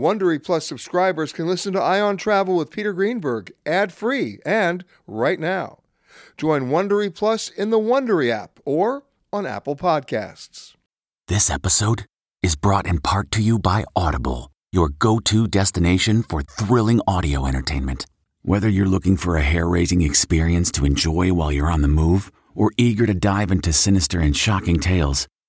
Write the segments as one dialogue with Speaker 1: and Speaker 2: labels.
Speaker 1: Wondery Plus subscribers can listen to Eye on Travel with Peter Greenberg ad-free and right now. Join Wondery Plus in the Wondery app or on Apple Podcasts.
Speaker 2: This episode is brought in part to you by Audible, your go-to destination for thrilling audio entertainment. Whether you're looking for a hair-raising experience to enjoy while you're on the move or eager to dive into sinister and shocking tales,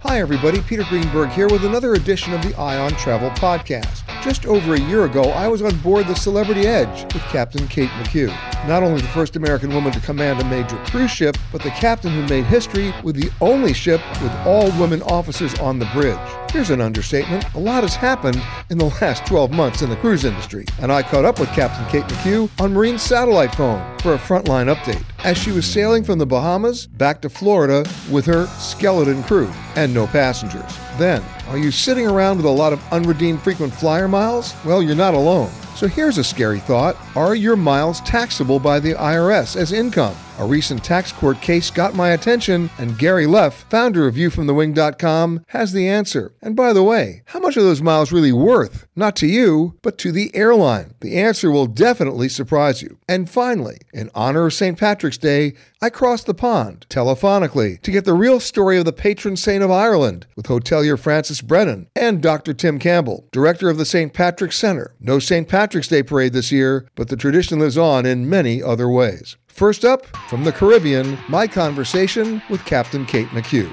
Speaker 1: Hi, everybody. Peter Greenberg here with another edition of the Eye on Travel Podcast. Just over a year ago, I was on board the Celebrity Edge with Captain Kate McHugh. Not only the first American woman to command a major cruise ship, but the captain who made history with the only ship with all women officers on the bridge. Here's an understatement. A lot has happened in the last 12 months in the cruise industry, and I caught up with Captain Kate McHugh on Marine satellite phone for a frontline update as she was sailing from the Bahamas back to Florida with her skeleton crew and no passengers. Then, are you sitting around with a lot of unredeemed frequent flyer miles? Well, you're not alone. So here's a scary thought Are your miles taxable by the IRS as income? A recent tax court case got my attention, and Gary Leff, founder of viewfromthewing.com, has the answer. And by the way, how much are those miles really worth? Not to you, but to the airline. The answer will definitely surprise you. And finally, in honor of St. Patrick's Day, I crossed the pond telephonically to get the real story of the patron saint of Ireland with hotelier Francis Brennan and Dr. Tim Campbell, director of the St. Patrick's Center. No St. Patrick's Day parade this year, but the tradition lives on in many other ways. First up, from the Caribbean, my conversation with Captain Kate McHugh.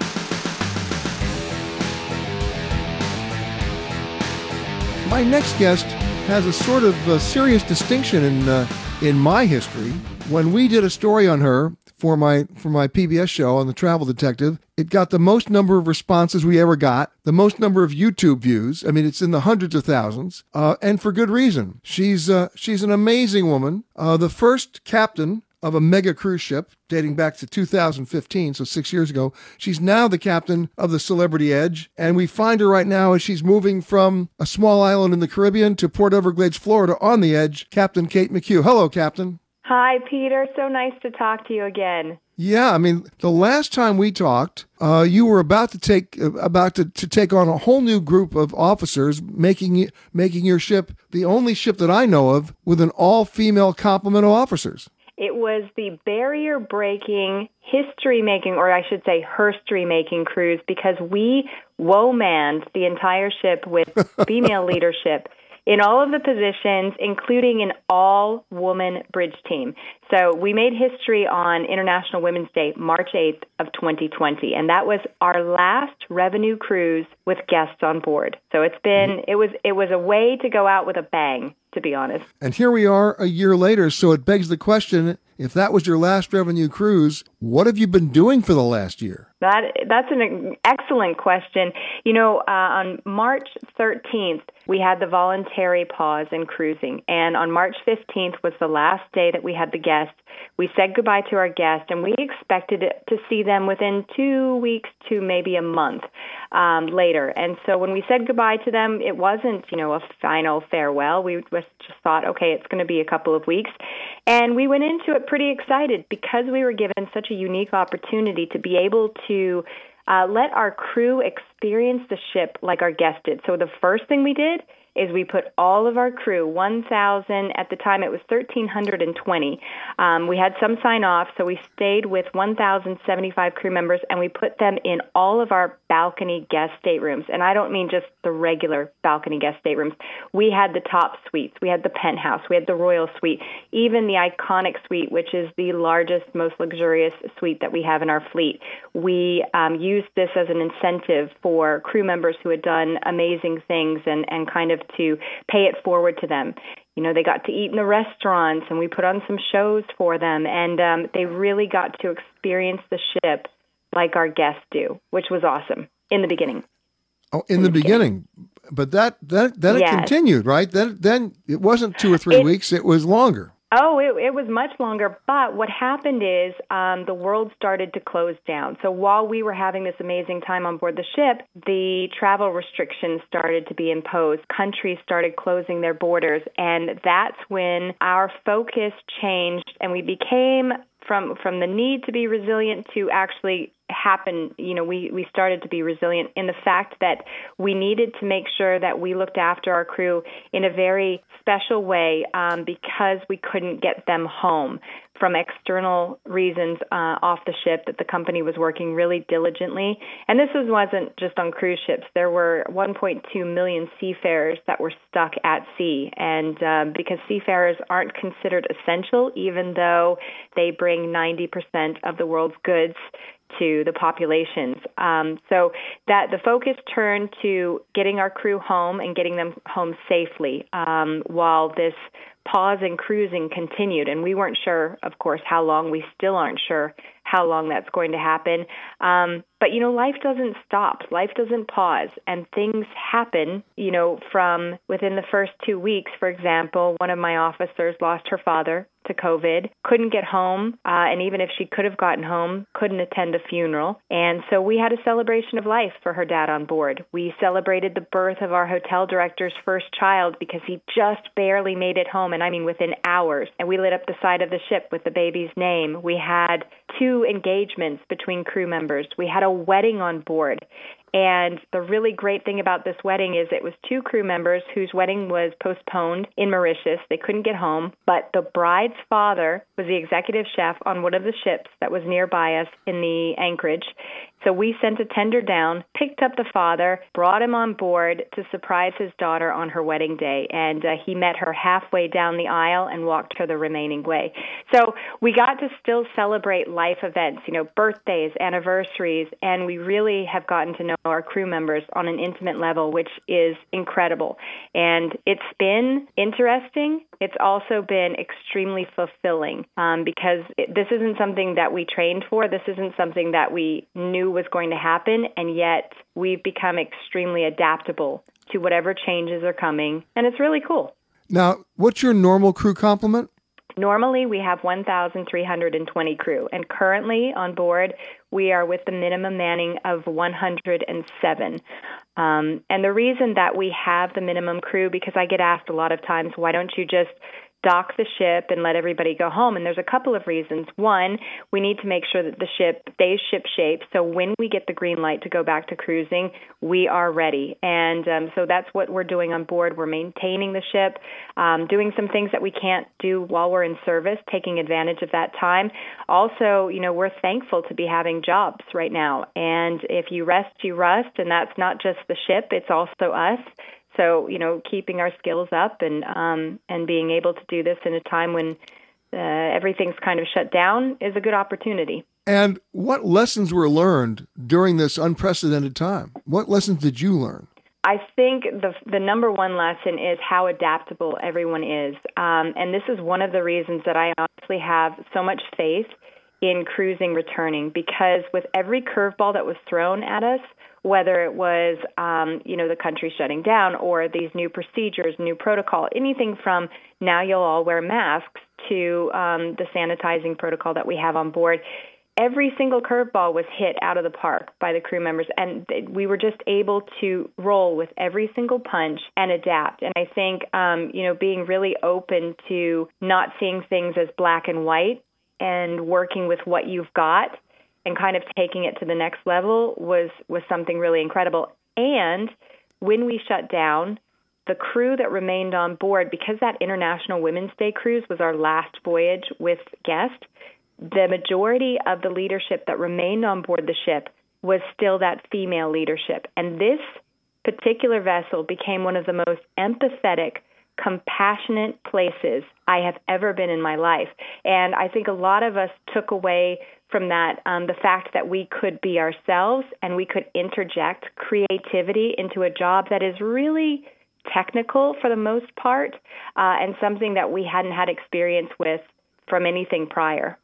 Speaker 1: My next guest has a sort of uh, serious distinction in uh, in my history. When we did a story on her for my for my PBS show on the Travel Detective. It got the most number of responses we ever got, the most number of YouTube views. I mean, it's in the hundreds of thousands, uh, and for good reason. She's uh, she's an amazing woman. Uh, the first captain of a mega cruise ship dating back to 2015, so six years ago. She's now the captain of the Celebrity Edge, and we find her right now as she's moving from a small island in the Caribbean to Port Everglades, Florida on the Edge. Captain Kate McHugh. Hello, Captain.
Speaker 3: Hi, Peter. So nice to talk to you again.
Speaker 1: Yeah, I mean, the last time we talked, uh, you were about to take uh, about to, to take on a whole new group of officers, making making your ship the only ship that I know of with an all female complement of officers.
Speaker 3: It was the barrier breaking, history making, or I should say, herstory making cruise because we woe manned the entire ship with female leadership in all of the positions, including an all woman bridge team. So we made history on International Women's Day, March 8th of 2020, and that was our last revenue cruise with guests on board. So it's been mm-hmm. it was it was a way to go out with a bang, to be honest.
Speaker 1: And here we are a year later, so it begs the question, if that was your last revenue cruise, what have you been doing for the last year?
Speaker 3: That that's an excellent question. You know, uh, on March 13th, we had the voluntary pause in cruising, and on March 15th was the last day that we had the guests. We said goodbye to our guests, and we expected to see them within two weeks to maybe a month um, later. And so when we said goodbye to them, it wasn't you know a final farewell. We just thought, okay, it's going to be a couple of weeks, and we went into it pretty excited because we were given such a unique opportunity to be able to uh, let our crew experience the ship like our guests did. So the first thing we did is we put all of our crew, 1,000, at the time it was 1,320. Um, we had some sign off, so we stayed with 1,075 crew members and we put them in all of our balcony guest staterooms. And I don't mean just the regular balcony guest staterooms. We had the top suites, we had the penthouse, we had the royal suite, even the iconic suite, which is the largest, most luxurious suite that we have in our fleet. We um, used this as an incentive for crew members who had done amazing things and, and kind of to pay it forward to them. You know, they got to eat in the restaurants, and we put on some shows for them, and um, they really got to experience the ship like our guests do, which was awesome in the beginning.
Speaker 1: Oh, in, in the, the beginning. beginning. but that that then yes. it continued, right? Then then it wasn't two or three it, weeks; it was longer.
Speaker 3: Oh, it, it was much longer. But what happened is um, the world started to close down. So while we were having this amazing time on board the ship, the travel restrictions started to be imposed. Countries started closing their borders. And that's when our focus changed and we became from from the need to be resilient to actually happen you know we we started to be resilient in the fact that we needed to make sure that we looked after our crew in a very special way um, because we couldn't get them home from external reasons uh, off the ship that the company was working really diligently. And this was, wasn't just on cruise ships. There were 1.2 million seafarers that were stuck at sea. And um, because seafarers aren't considered essential, even though they bring 90% of the world's goods to the populations. Um, so that the focus turned to getting our crew home and getting them home safely um, while this pause in cruising continued. And we weren't sure, of course, how long. We still aren't sure how long that's going to happen. Um, but you know, life doesn't stop. Life doesn't pause, and things happen. You know, from within the first two weeks, for example, one of my officers lost her father to COVID, couldn't get home, uh, and even if she could have gotten home, couldn't attend a funeral. And so we had a celebration of life for her dad on board. We celebrated the birth of our hotel director's first child because he just barely made it home, and I mean within hours. And we lit up the side of the ship with the baby's name. We had two engagements between crew members. We had a wedding on board. And the really great thing about this wedding is it was two crew members whose wedding was postponed in Mauritius. They couldn't get home, but the bride's father was the executive chef on one of the ships that was nearby us in the anchorage. So we sent a tender down, picked up the father, brought him on board to surprise his daughter on her wedding day. And uh, he met her halfway down the aisle and walked her the remaining way. So we got to still celebrate life events, you know, birthdays, anniversaries, and we really have gotten to know our crew members on an intimate level, which is incredible. And it's been interesting. It's also been extremely fulfilling um, because it, this isn't something that we trained for. This isn't something that we knew was going to happen, and yet we've become extremely adaptable to whatever changes are coming, and it's really cool.
Speaker 1: Now, what's your normal crew complement?
Speaker 3: Normally, we have 1,320 crew, and currently on board, we are with the minimum manning of 107. Um, and the reason that we have the minimum crew, because I get asked a lot of times, why don't you just dock the ship and let everybody go home. And there's a couple of reasons. One, we need to make sure that the ship stays ship shape. So when we get the green light to go back to cruising, we are ready. And um, so that's what we're doing on board. We're maintaining the ship, um, doing some things that we can't do while we're in service, taking advantage of that time. Also, you know, we're thankful to be having jobs right now. And if you rest, you rust. And that's not just the ship, it's also us. So you know, keeping our skills up and um, and being able to do this in a time when uh, everything's kind of shut down is a good opportunity.
Speaker 1: And what lessons were learned during this unprecedented time? What lessons did you learn?
Speaker 3: I think the the number one lesson is how adaptable everyone is, um, and this is one of the reasons that I honestly have so much faith in cruising returning because with every curveball that was thrown at us, whether it was um, you know the country shutting down or these new procedures, new protocol, anything from now you'll all wear masks to um, the sanitizing protocol that we have on board. Every single curveball was hit out of the park by the crew members, and we were just able to roll with every single punch and adapt. And I think, um, you know, being really open to not seeing things as black and white and working with what you've got and kind of taking it to the next level was was something really incredible. And when we shut down, the crew that remained on board, because that International Women's Day cruise was our last voyage with guests, the majority of the leadership that remained on board the ship was still that female leadership. And this particular vessel became one of the most empathetic, compassionate places I have ever been in my life. And I think a lot of us took away from that um, the fact that we could be ourselves and we could interject creativity into a job that is really technical for the most part uh, and something that we hadn't had experience with from anything prior.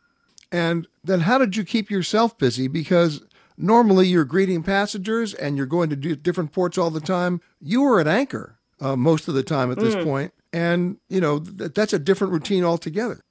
Speaker 1: And then how did you keep yourself busy? Because normally you're greeting passengers and you're going to different ports all the time. You were at anchor uh, most of the time at this mm. point, and you know th- that's a different routine altogether.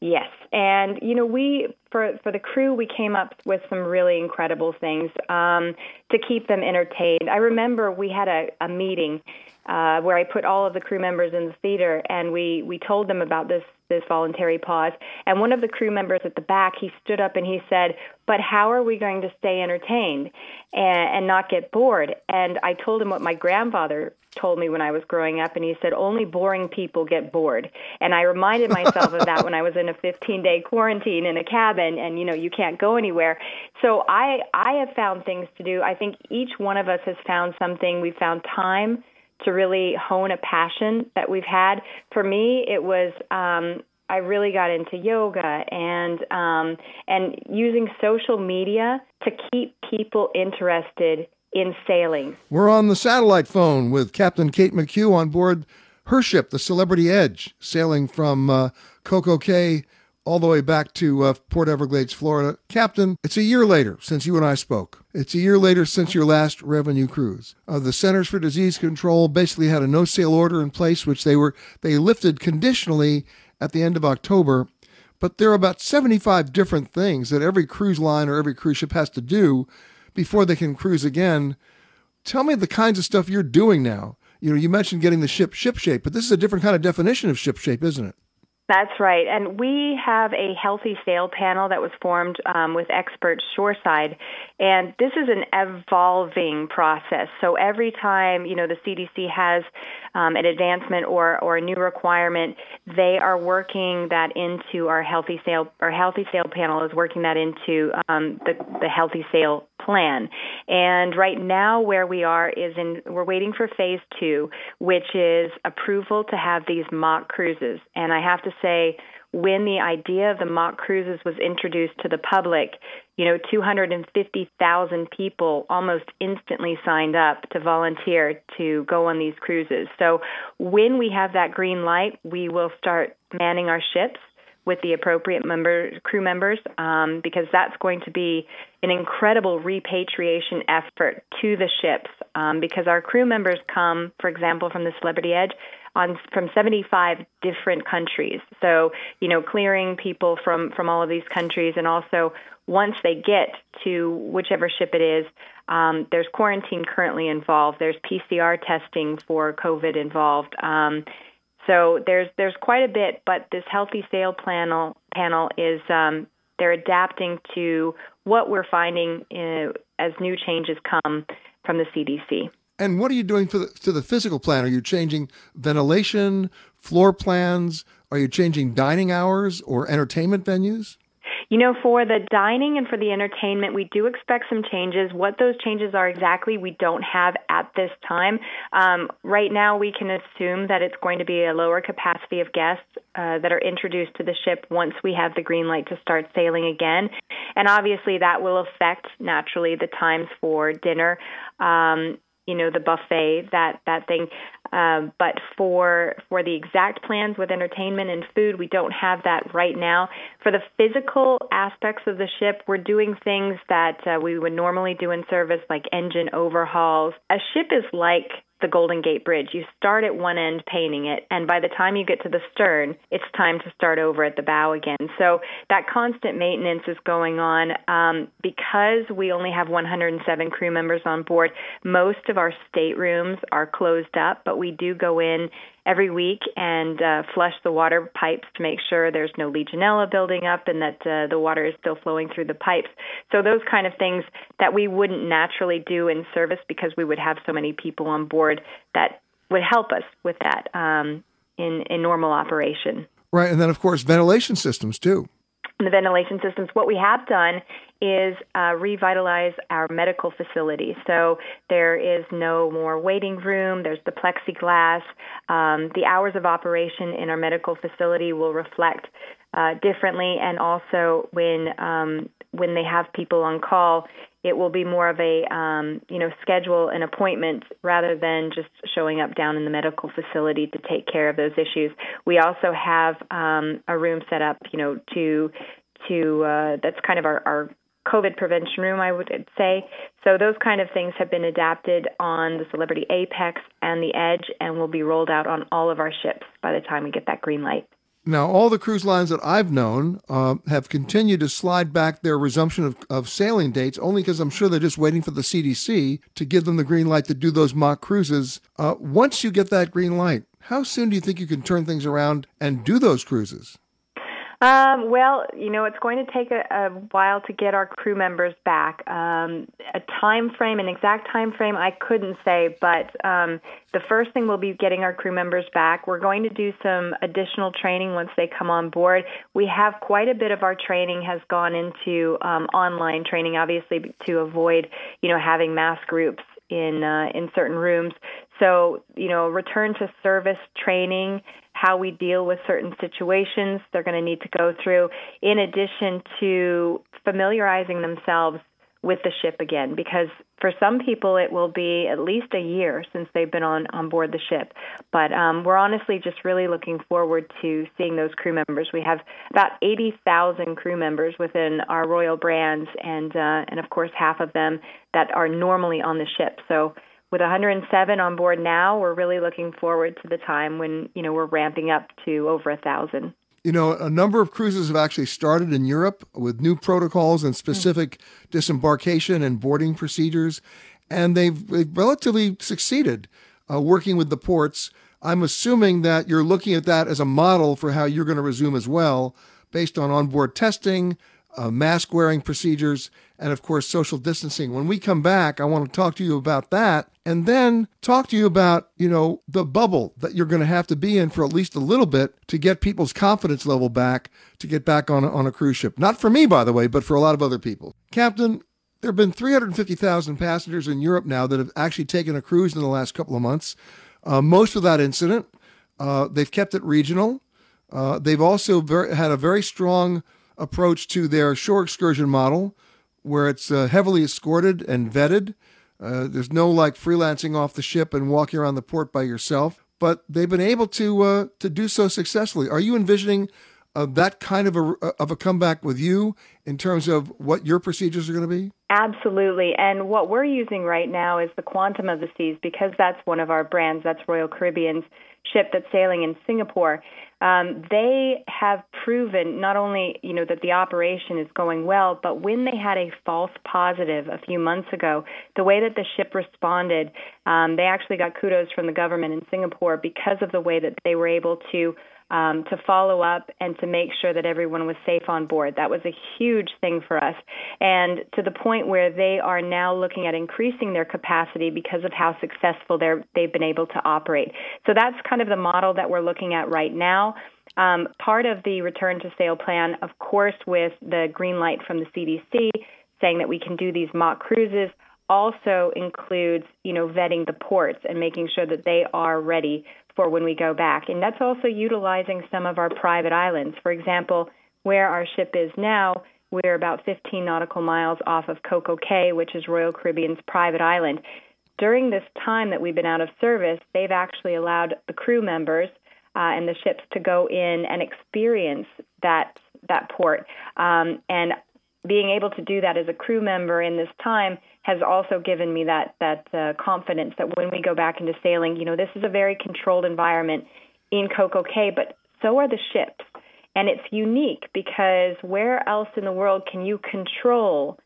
Speaker 3: Yes, and you know we for for the crew we came up with some really incredible things um, to keep them entertained. I remember we had a, a meeting uh, where I put all of the crew members in the theater, and we we told them about this this voluntary pause. And one of the crew members at the back, he stood up and he said, "But how are we going to stay entertained and, and not get bored?" And I told him what my grandfather told me when I was growing up, and he said, "Only boring people get bored." And I reminded myself of that when I was in a 15-day quarantine in a cabin, and you know you can't go anywhere. So I I have found things to do. I think each one of us has found something. We've found time to really hone a passion that we've had. For me, it was um, I really got into yoga and um, and using social media to keep people interested in sailing.
Speaker 1: We're on the satellite phone with Captain Kate McHugh on board her ship, the Celebrity Edge, sailing from uh, Coco Cay all the way back to uh, Port Everglades, Florida. Captain, it's a year later since you and I spoke. It's a year later since your last revenue cruise. Uh, the Centers for Disease Control basically had a no sail order in place, which they were they lifted conditionally at the end of October. But there are about 75 different things that every cruise line or every cruise ship has to do before they can cruise again. Tell me the kinds of stuff you're doing now. You know, you mentioned getting the ship ship shape, but this is a different kind of definition of ship shape, isn't it?
Speaker 3: That's right. And we have a healthy sail panel that was formed um, with experts shoreside. And this is an evolving process. So every time, you know, the CDC has um, an advancement or, or a new requirement, they are working that into our healthy sail, our healthy sail panel is working that into um, the, the healthy sail plan. And right now, where we are is in, we're waiting for phase two, which is approval to have these mock cruises. And I have to say, when the idea of the mock cruises was introduced to the public, you know, 250,000 people almost instantly signed up to volunteer to go on these cruises. So when we have that green light, we will start manning our ships with the appropriate member crew members um, because that's going to be an incredible repatriation effort to the ships um, because our crew members come, for example, from the Celebrity Edge on from 75 different countries. So, you know, clearing people from from all of these countries, and also once they get to whichever ship it is, um, there's quarantine currently involved. There's PCR testing for COVID involved. Um, so there's there's quite a bit, but this healthy sail panel panel is um, they're adapting to what we're finding in, uh, as new changes come from the CDC.
Speaker 1: And what are you doing for the, to the physical plan? Are you changing ventilation, floor plans? Are you changing dining hours or entertainment venues?
Speaker 3: You know, for the dining and for the entertainment, we do expect some changes. What those changes are exactly, we don't have at this time. Um, right now, we can assume that it's going to be a lower capacity of guests uh, that are introduced to the ship once we have the green light to start sailing again. And obviously, that will affect naturally the times for dinner. Um, you know the buffet that that thing. Um, but for for the exact plans with entertainment and food we don't have that right now. For the physical aspects of the ship we're doing things that uh, we would normally do in service like engine overhauls. A ship is like the Golden Gate Bridge. You start at one end painting it, and by the time you get to the stern, it's time to start over at the bow again. So that constant maintenance is going on. Um, because we only have 107 crew members on board, most of our staterooms are closed up, but we do go in every week and uh, flush the water pipes to make sure there's no Legionella building up and that uh, the water is still flowing through the pipes. So those kind of things that we wouldn't naturally do in service because we would have so many people on board that would help us with that um, in in normal operation.
Speaker 1: Right, and then of course ventilation systems too
Speaker 3: the ventilation systems. What we have done is uh, revitalize our medical facility. So there is no more waiting room. There's the plexiglass. Um, the hours of operation in our medical facility will reflect uh, differently, and also when um, when they have people on call, it will be more of a um, you know schedule an appointment rather than just showing up down in the medical facility to take care of those issues. We also have um, a room set up, you know, to to uh, that's kind of our, our COVID prevention room, I would say. So those kind of things have been adapted on the Celebrity Apex and the Edge, and will be rolled out on all of our ships by the time we get that green light.
Speaker 1: Now, all the cruise lines that I've known uh, have continued to slide back their resumption of, of sailing dates only because I'm sure they're just waiting for the CDC to give them the green light to do those mock cruises. Uh, once you get that green light, how soon do you think you can turn things around and do those cruises?
Speaker 3: Um, well, you know, it's going to take a, a while to get our crew members back. Um, a time frame, an exact time frame, I couldn't say, but um, the first thing we'll be getting our crew members back. We're going to do some additional training once they come on board. We have quite a bit of our training has gone into um, online training, obviously to avoid, you know, having mass groups in uh, in certain rooms. So, you know, return to service training how we deal with certain situations they're going to need to go through, in addition to familiarizing themselves with the ship again because for some people it will be at least a year since they've been on on board the ship. But um, we're honestly just really looking forward to seeing those crew members. We have about 80,000 crew members within our royal brands and uh, and of course half of them that are normally on the ship. So with 107 on board now, we're really looking forward to the time when you know we're ramping up to over a thousand.
Speaker 1: You know, a number of cruises have actually started in Europe with new protocols and specific mm. disembarkation and boarding procedures, and they've, they've relatively succeeded uh, working with the ports. I'm assuming that you're looking at that as a model for how you're going to resume as well, based on onboard testing, uh, mask wearing procedures, and of course social distancing. When we come back, I want to talk to you about that and then talk to you about, you know, the bubble that you're going to have to be in for at least a little bit to get people's confidence level back to get back on on a cruise ship. Not for me by the way, but for a lot of other people. Captain, there have been 350,000 passengers in Europe now that have actually taken a cruise in the last couple of months, uh, most without incident. Uh, they've kept it regional. Uh, they've also very, had a very strong approach to their shore excursion model, where it's uh, heavily escorted and vetted. Uh, there's no like freelancing off the ship and walking around the port by yourself, but they've been able to uh, to do so successfully. Are you envisioning uh, that kind of a of a comeback with you in terms of what your procedures are going to be?
Speaker 3: Absolutely. And what we're using right now is the Quantum of the Seas because that's one of our brands. That's Royal Caribbean's ship that's sailing in Singapore. Um, they have proven not only you know that the operation is going well, but when they had a false positive a few months ago, the way that the ship responded, um, they actually got kudos from the government in Singapore because of the way that they were able to um, to follow up and to make sure that everyone was safe on board. That was a huge thing for us. And to the point where they are now looking at increasing their capacity because of how successful they're, they've been able to operate. So that's kind of the model that we're looking at right now. Um, part of the return to sail plan, of course, with the green light from the CDC saying that we can do these mock cruises, also includes, you know, vetting the ports and making sure that they are ready for when we go back. And that's also utilizing some of our private islands. For example, where our ship is now, we're about 15 nautical miles off of Coco Cay, which is Royal Caribbean's private island. During this time that we've been out of service, they've actually allowed the crew members uh, and the ships to go in and experience that that port. Um, and being able to do that as a crew member in this time has also given me that that uh, confidence that when we go back into sailing, you know, this is a very controlled environment in Coco Cay, but so are the ships. And it's unique because where else in the world can you control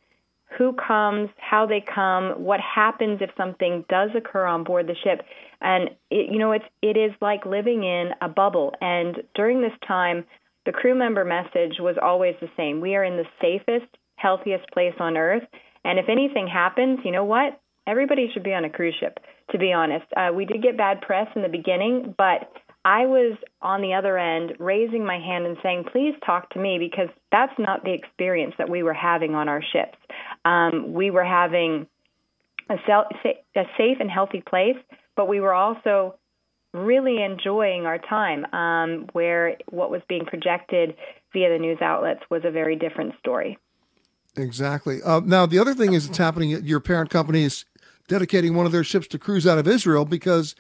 Speaker 3: who comes, how they come, what happens if something does occur on board the ship? And it, you know, it's it is like living in a bubble. And during this time, the crew member message was always the same. We are in the safest, healthiest place on earth and if anything happens, you know what? Everybody should be on a cruise ship, to be honest. Uh, we did get bad press in the beginning, but I was on the other end raising my hand and saying, please talk to me because that's not the experience that we were having on our ships. Um, we were having a, a safe and healthy place, but we were also really enjoying our time um, where what was being projected via the news outlets was a very different story.
Speaker 1: Exactly. Uh, now, the other thing is it's happening. at Your parent company is dedicating one of their ships to cruise out of Israel because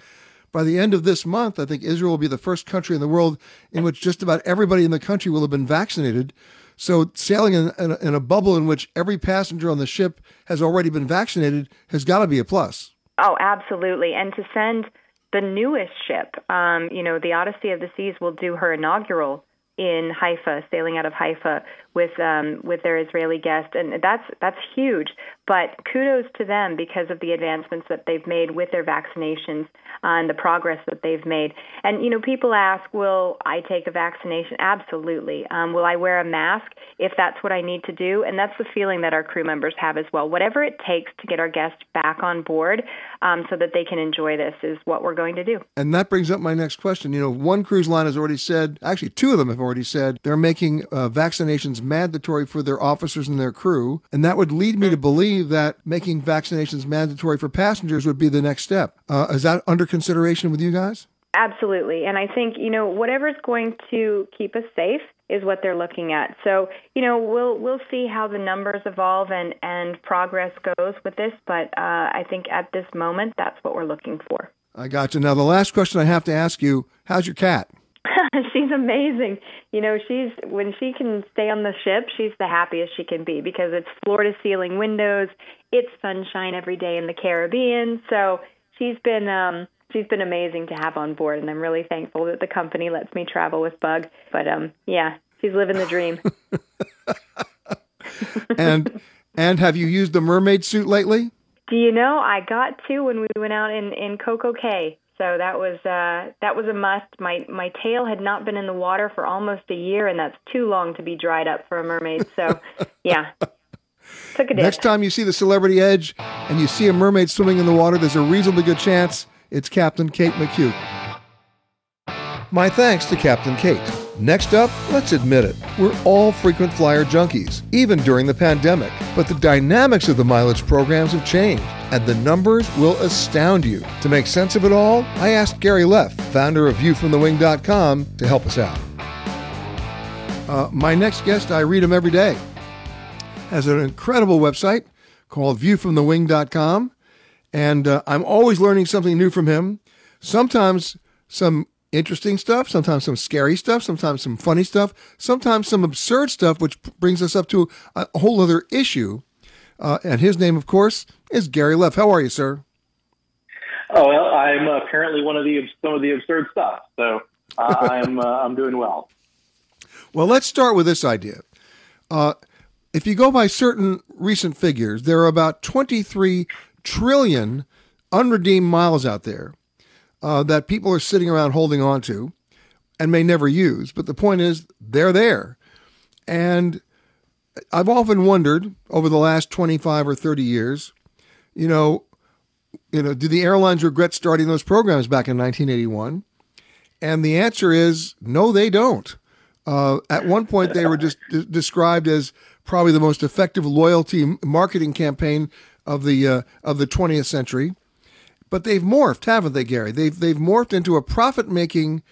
Speaker 1: by the end of this month, I think Israel will be the first country in the world in which just about everybody in the country will have been vaccinated. So, sailing in, in, in a bubble in which every passenger on the ship has already been vaccinated has got to be a plus.
Speaker 3: Oh, absolutely. And to send the newest ship, um, you know, the Odyssey of the Seas will do her inaugural in Haifa, sailing out of Haifa with um, with their Israeli guest, and that's that's huge. But kudos to them because of the advancements that they've made with their vaccinations uh, and the progress that they've made. And you know, people ask, will I take a vaccination? Absolutely. Um, will I wear a mask if that's what I need to do? And that's the feeling that our crew members have as well. Whatever it takes to get our guests back on board um, so that they can enjoy this is what we're going to do.
Speaker 1: And that brings up my next question. You know, one cruise line has already said, actually, two of them have already said they're making uh, vaccinations mandatory for their officers and their crew, and that would lead me to believe that making vaccinations mandatory for passengers would be the next step. Uh, is that under consideration with you guys?
Speaker 3: Absolutely. And I think, you know, whatever's going to keep us safe is what they're looking at. So, you know, we'll we'll see how the numbers evolve and and progress goes with this, but uh, I think at this moment that's what we're looking for.
Speaker 1: I got you. Now the last question I have to ask you, how's your cat?
Speaker 3: she's amazing. You know, she's when she can stay on the ship, she's the happiest she can be because it's floor to ceiling windows, it's sunshine every day in the Caribbean. So she's been um she's been amazing to have on board and I'm really thankful that the company lets me travel with Bug. But um yeah, she's living the dream.
Speaker 1: and and have you used the mermaid suit lately?
Speaker 3: Do you know I got to when we went out in in Coco Cay. So that was uh, that was a must. My my tail had not been in the water for almost a year, and that's too long to be dried up for a mermaid. So, yeah. Took a dip.
Speaker 1: Next time you see the Celebrity Edge and you see a mermaid swimming in the water, there's a reasonably good chance it's Captain Kate McHugh. My thanks to Captain Kate. Next up, let's admit it, we're all frequent flyer junkies, even during the pandemic. But the dynamics of the mileage programs have changed, and the numbers will astound you. To make sense of it all, I asked Gary Leff, founder of ViewFromTheWing.com, to help us out. Uh, my next guest, I read him every day, has an incredible website called ViewFromTheWing.com, and uh, I'm always learning something new from him. Sometimes some interesting stuff, sometimes some scary stuff, sometimes some funny stuff, sometimes some absurd stuff, which brings us up to a whole other issue. Uh, and his name, of course, is Gary Leff. How are you, sir?
Speaker 4: Oh well, I'm apparently one of the some of the absurd stuff, so uh, I'm uh, I'm doing well.
Speaker 1: Well, let's start with this idea. Uh, if you go by certain recent figures, there are about 23 trillion unredeemed miles out there uh, that people are sitting around holding on to and may never use. But the point is, they're there. And I've often wondered over the last 25 or 30 years, you know, you know, do the airlines regret starting those programs back in 1981? And the answer is no, they don't. Uh, at one point, they were just described as probably the most effective loyalty marketing campaign of the uh, of the 20th century. But they've morphed, haven't they, Gary? They've they've morphed into a profit making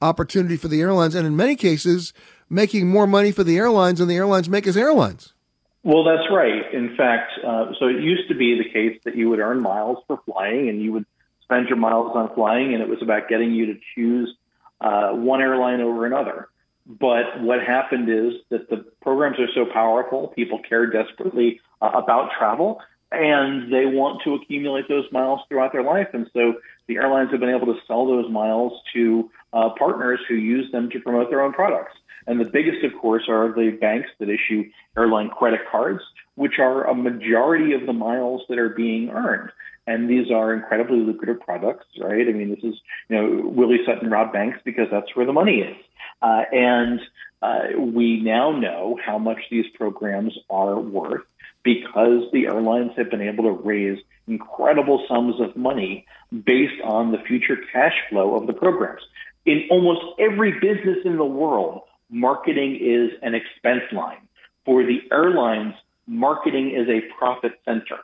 Speaker 1: opportunity for the airlines, and in many cases, making more money for the airlines than the airlines make as airlines.
Speaker 4: Well, that's right. In fact, uh, so it used to be the case that you would earn miles for flying, and you would spend your miles on flying, and it was about getting you to choose uh, one airline over another. But what happened is that the programs are so powerful, people care desperately uh, about travel and they want to accumulate those miles throughout their life. And so the airlines have been able to sell those miles to uh, partners who use them to promote their own products. And the biggest, of course, are the banks that issue airline credit cards, which are a majority of the miles that are being earned. And these are incredibly lucrative products, right? I mean, this is, you know, Willie Sutton robbed banks because that's where the money is. Uh, and uh, we now know how much these programs are worth because the airlines have been able to raise incredible sums of money based on the future cash flow of the programs. In almost every business in the world, marketing is an expense line. For the airlines, marketing is a profit center.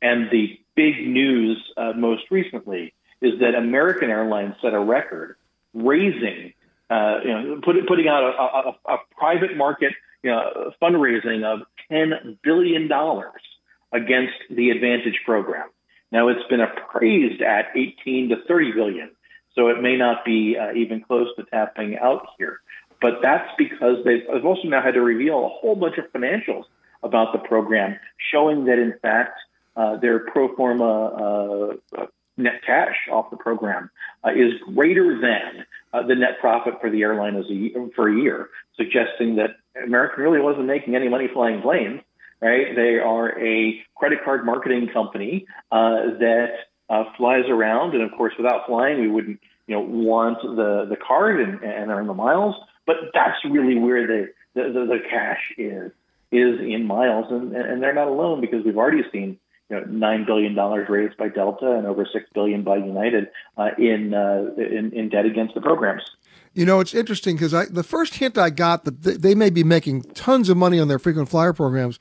Speaker 4: And the big news uh, most recently is that American Airlines set a record raising, uh, you know, put, putting out a, a, a private market you know, fundraising of $10 billion against the Advantage program. Now it's been appraised at 18 to 30 billion, so it may not be uh, even close to tapping out here. But that's because they've also now had to reveal a whole bunch of financials about the program, showing that in fact uh, their pro forma uh, net cash off the program uh, is greater than uh, the net profit for the airline as a, for a year, suggesting that American really wasn't making any money flying planes. Right? They are a credit card marketing company uh, that uh, flies around, and of course, without flying, we wouldn't you know want the the card and, and earn the miles. But that's really where the the, the, the cash is is in miles, and, and they're not alone because we've already seen you know, nine billion dollars raised by Delta and over six billion by United uh, in, uh, in, in debt against the programs.
Speaker 1: You know, it's interesting because the first hint I got that they may be making tons of money on their frequent flyer programs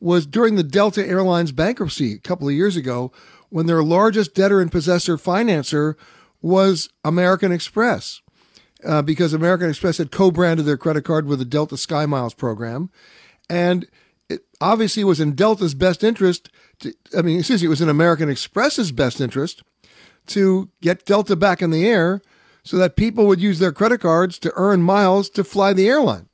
Speaker 1: was during the Delta Airlines bankruptcy a couple of years ago, when their largest debtor in possession financer was American Express. Uh, because American Express had co-branded their credit card with the Delta Sky Miles program, and it obviously was in Delta's best interest to, I mean, excuse me, it was in American Express's best interest to get Delta back in the air so that people would use their credit cards to earn miles to fly the airline.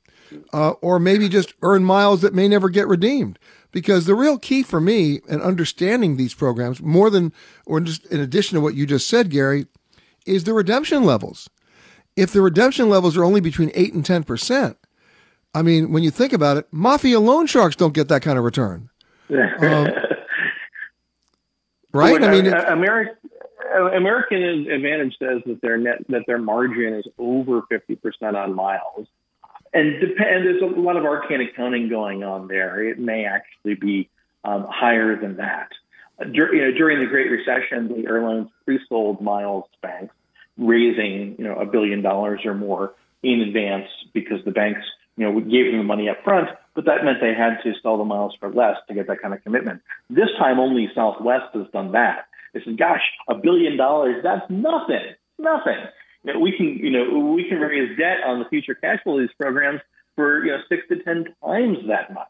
Speaker 1: Uh, or maybe just earn miles that may never get redeemed. Because the real key for me in understanding these programs, more than, or just in addition to what you just said, Gary, is the redemption levels. If the redemption levels are only between 8 and 10%, I mean, when you think about it, mafia loan sharks don't get that kind of return. Um, right?
Speaker 4: I mean, uh, American American Advantage says that their net that their margin is over fifty percent on miles, and depend. There's a lot of arcane accounting going on there. It may actually be um, higher than that. Dur- you know, during the Great Recession, the airlines pre-sold miles to banks, raising you know a billion dollars or more in advance because the banks you know gave them the money up front, but that meant they had to sell the miles for less to get that kind of commitment. This time, only Southwest has done that. They said, "Gosh, a billion dollars—that's nothing, nothing." You know, we can, you know, we can raise debt on the future cash flow of these programs for you know six to ten times that much.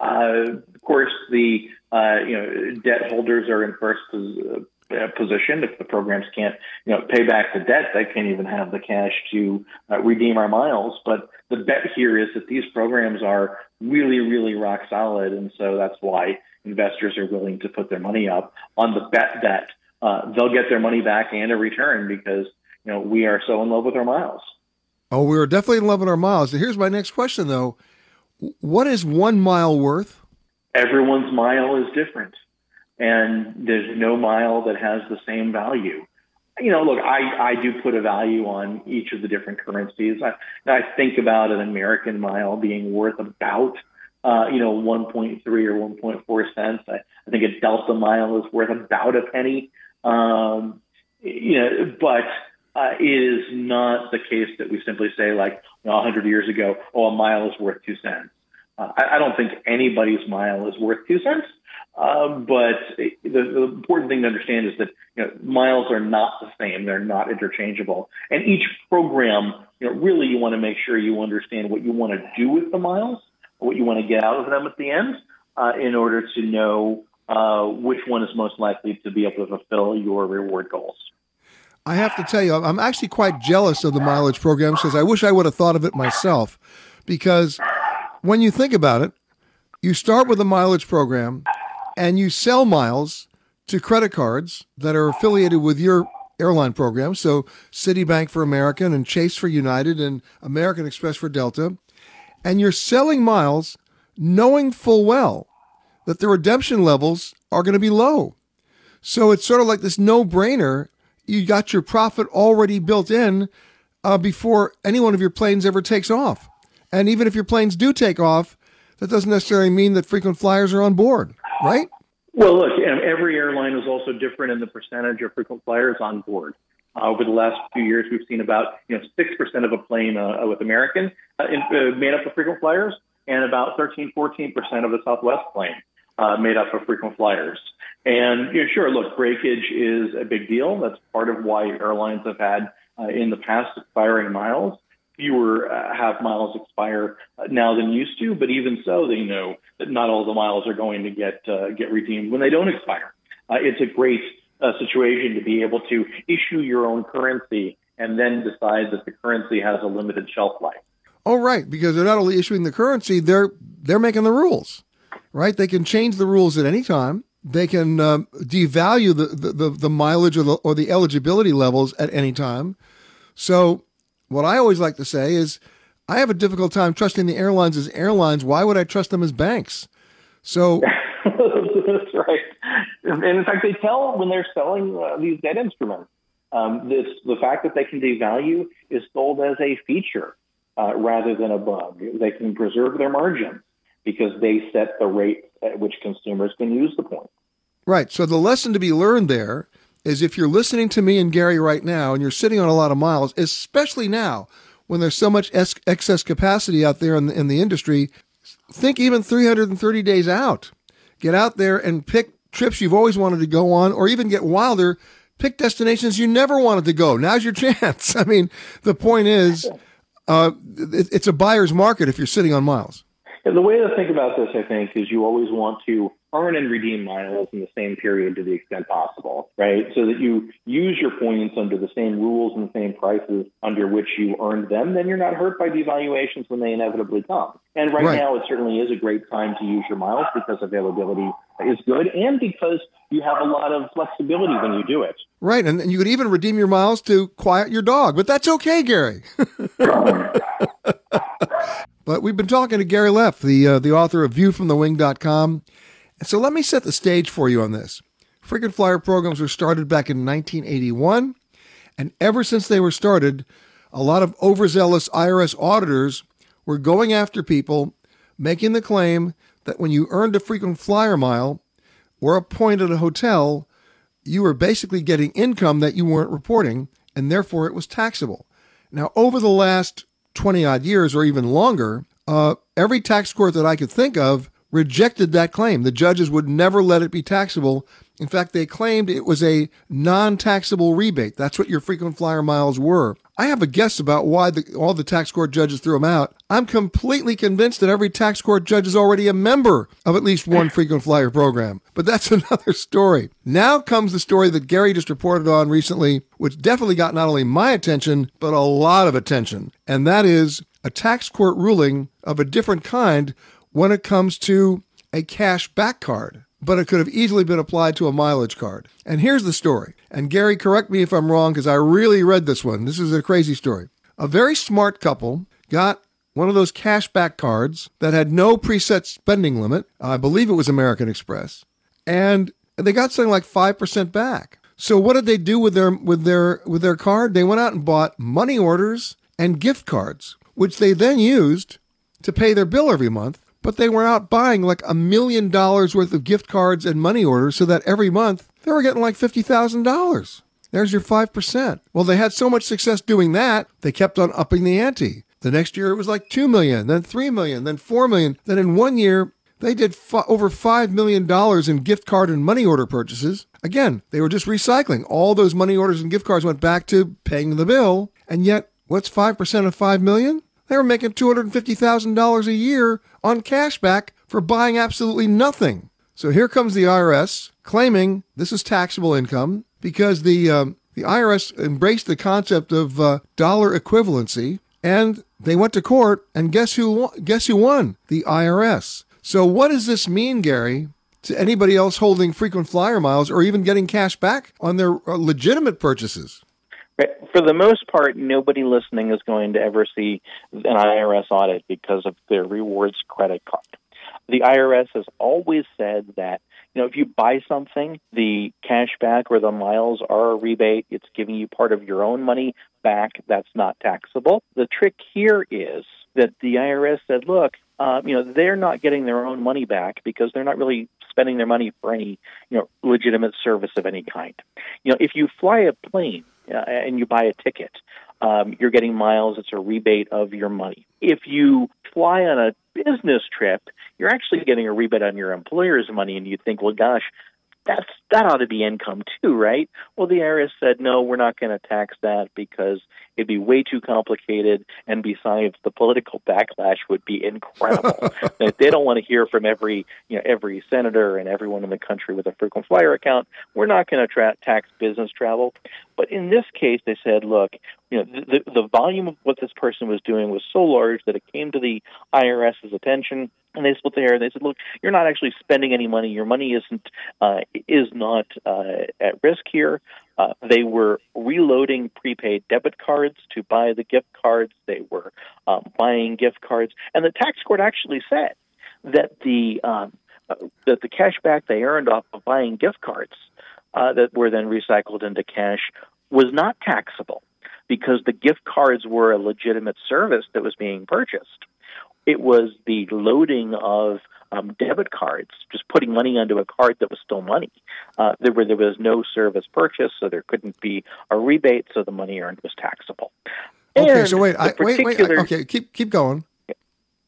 Speaker 4: Uh, of course, the uh, you know debt holders are in first uh, position. If the programs can't you know pay back the debt, they can't even have the cash to uh, redeem our miles. But the bet here is that these programs are really, really rock solid, and so that's why investors are willing to put their money up on the bet that uh, they'll get their money back and a return because you know we are so in love with our miles.
Speaker 1: Oh, we are definitely in love with our miles. Here's my next question, though what is one mile worth?
Speaker 4: Everyone's mile is different, and there's no mile that has the same value. You know, look, I, I do put a value on each of the different currencies. I, I think about an American mile being worth about, uh, you know, 1.3 or 1.4 cents. I, I think a Delta mile is worth about a penny. Um, you know, but uh, it is not the case that we simply say, like you know, 100 years ago, oh, a mile is worth two cents. Uh, I, I, don't think anybody's mile is worth two cents. Um, but the, the, important thing to understand is that you know, miles are not the same; they're not interchangeable. And each program, you know, really, you want to make sure you understand what you want to do with the miles, what you want to get out of them at the end, uh, in order to know uh, which one is most likely to be able to fulfill your reward goals.
Speaker 1: I have to tell you, I'm actually quite jealous of the mileage program because I wish I would have thought of it myself. Because when you think about it, you start with a mileage program and you sell miles to credit cards that are affiliated with your airline program. So Citibank for American and Chase for United and American Express for Delta. And you're selling miles knowing full well that the redemption levels are going to be low. So it's sort of like this no brainer you got your profit already built in uh, before any one of your planes ever takes off. And even if your planes do take off, that doesn't necessarily mean that frequent flyers are on board, right?
Speaker 4: Well, look, every airline is also different in the percentage of frequent flyers on board. Uh, over the last few years, we've seen about you know six percent of a plane uh, with American uh, in, uh, made up of frequent flyers, and about 13, 14 percent of the Southwest plane uh, made up of frequent flyers. And you know, sure, look, breakage is a big deal. That's part of why airlines have had uh, in the past expiring miles. Fewer uh, have miles expire uh, now than used to, but even so, they know that not all the miles are going to get uh, get redeemed when they don't expire. Uh, it's a great uh, situation to be able to issue your own currency and then decide that the currency has a limited shelf life.
Speaker 1: Oh, right, because they're not only issuing the currency, they're they're making the rules, right? They can change the rules at any time they can um, devalue the, the, the, mileage or the, or the eligibility levels at any time. So, what I always like to say is, I have a difficult time trusting the airlines as airlines. Why would I trust them as banks? So,
Speaker 4: that's right. And in fact, they tell when they're selling uh, these debt instruments. Um, this the fact that they can devalue is sold as a feature uh, rather than a bug. They can preserve their margins because they set the rate at which consumers can use the point.
Speaker 1: Right. So the lesson to be learned there is if you're listening to me and Gary right now and you're sitting on a lot of miles, especially now when there's so much es- excess capacity out there in the, in the industry, think even 330 days out. Get out there and pick trips you've always wanted to go on, or even get wilder, pick destinations you never wanted to go. Now's your chance. I mean, the point is, uh, it, it's a buyer's market if you're sitting on miles.
Speaker 4: And the way to think about this, I think, is you always want to earn and redeem miles in the same period to the extent possible, right? So that you use your points under the same rules and the same prices under which you earned them, then you're not hurt by devaluations when they inevitably come. And right, right. now, it certainly is a great time to use your miles because availability is good and because you have a lot of flexibility when you do it.
Speaker 1: Right. And you could even redeem your miles to quiet your dog, but that's okay, Gary. But we've been talking to Gary Leff, the uh, the author of ViewFromTheWing.com. And so let me set the stage for you on this. Frequent flyer programs were started back in 1981, and ever since they were started, a lot of overzealous IRS auditors were going after people making the claim that when you earned a frequent flyer mile or a point at a hotel, you were basically getting income that you weren't reporting, and therefore it was taxable. Now, over the last 20 odd years or even longer, uh, every tax court that I could think of rejected that claim. The judges would never let it be taxable. In fact, they claimed it was a non taxable rebate. That's what your frequent flyer miles were. I have a guess about why the, all the tax court judges threw them out. I'm completely convinced that every tax court judge is already a member of at least one frequent flyer program. But that's another story. Now comes the story that Gary just reported on recently, which definitely got not only my attention, but a lot of attention. And that is a tax court ruling of a different kind when it comes to a cash back card, but it could have easily been applied to a mileage card. And here's the story. And Gary, correct me if I'm wrong because I really read this one. This is a crazy story. A very smart couple got one of those cash back cards that had no preset spending limit. I believe it was American Express. And they got something like 5% back. So what did they do with their with their with their card? They went out and bought money orders and gift cards, which they then used to pay their bill every month but they were out buying like a million dollars worth of gift cards and money orders so that every month they were getting like $50,000. There's your 5%. Well, they had so much success doing that, they kept on upping the ante. The next year it was like 2 million, then 3 million, then 4 million. Then in one year, they did f- over $5 million in gift card and money order purchases. Again, they were just recycling. All those money orders and gift cards went back to paying the bill. And yet, what's 5% of 5 million? They were making $250,000 a year on cashback for buying absolutely nothing. So here comes the IRS claiming this is taxable income because the um, the IRS embraced the concept of uh, dollar equivalency, and they went to court. And guess who? Guess who won? The IRS. So what does this mean, Gary, to anybody else holding frequent flyer miles or even getting cash back on their uh, legitimate purchases?
Speaker 5: For the most part, nobody listening is going to ever see an IRS audit because of their rewards credit card. The IRS has always said that you know if you buy something, the cash back or the miles are a rebate. It's giving you part of your own money back. That's not taxable. The trick here is that the IRS said, look, uh, you know, they're not getting their own money back because they're not really spending their money for any, you know, legitimate service of any kind. You know, if you fly a plane uh, and you buy a ticket, um, you're getting miles. It's a rebate of your money. If you fly on a business trip, you're actually getting a rebate on your employer's money, and you think, well, gosh, that's that ought to be income too, right? Well, the IRS said no, we're not going to tax that because it'd be way too complicated, and besides, the political backlash would be incredible. they don't want to hear from every you know every senator and everyone in the country with a frequent flyer account. We're not going to tra- tax business travel. But in this case, they said, look, you know, the, the volume of what this person was doing was so large that it came to the IRS's attention and they split the hair. They said, "Look, you're not actually spending any money. Your money isn't uh, is not uh, at risk here." Uh, they were reloading prepaid debit cards to buy the gift cards. They were um, buying gift cards, and the tax court actually said that the um, uh, that the cash back they earned off of buying gift cards uh, that were then recycled into cash was not taxable because the gift cards were a legitimate service that was being purchased. It was the loading of um, debit cards, just putting money onto a card that was still money. Uh, there, were, there was no service purchase, so there couldn't be a rebate, so the money earned was taxable.
Speaker 1: Okay, so wait, I, wait, wait. Okay, keep keep going.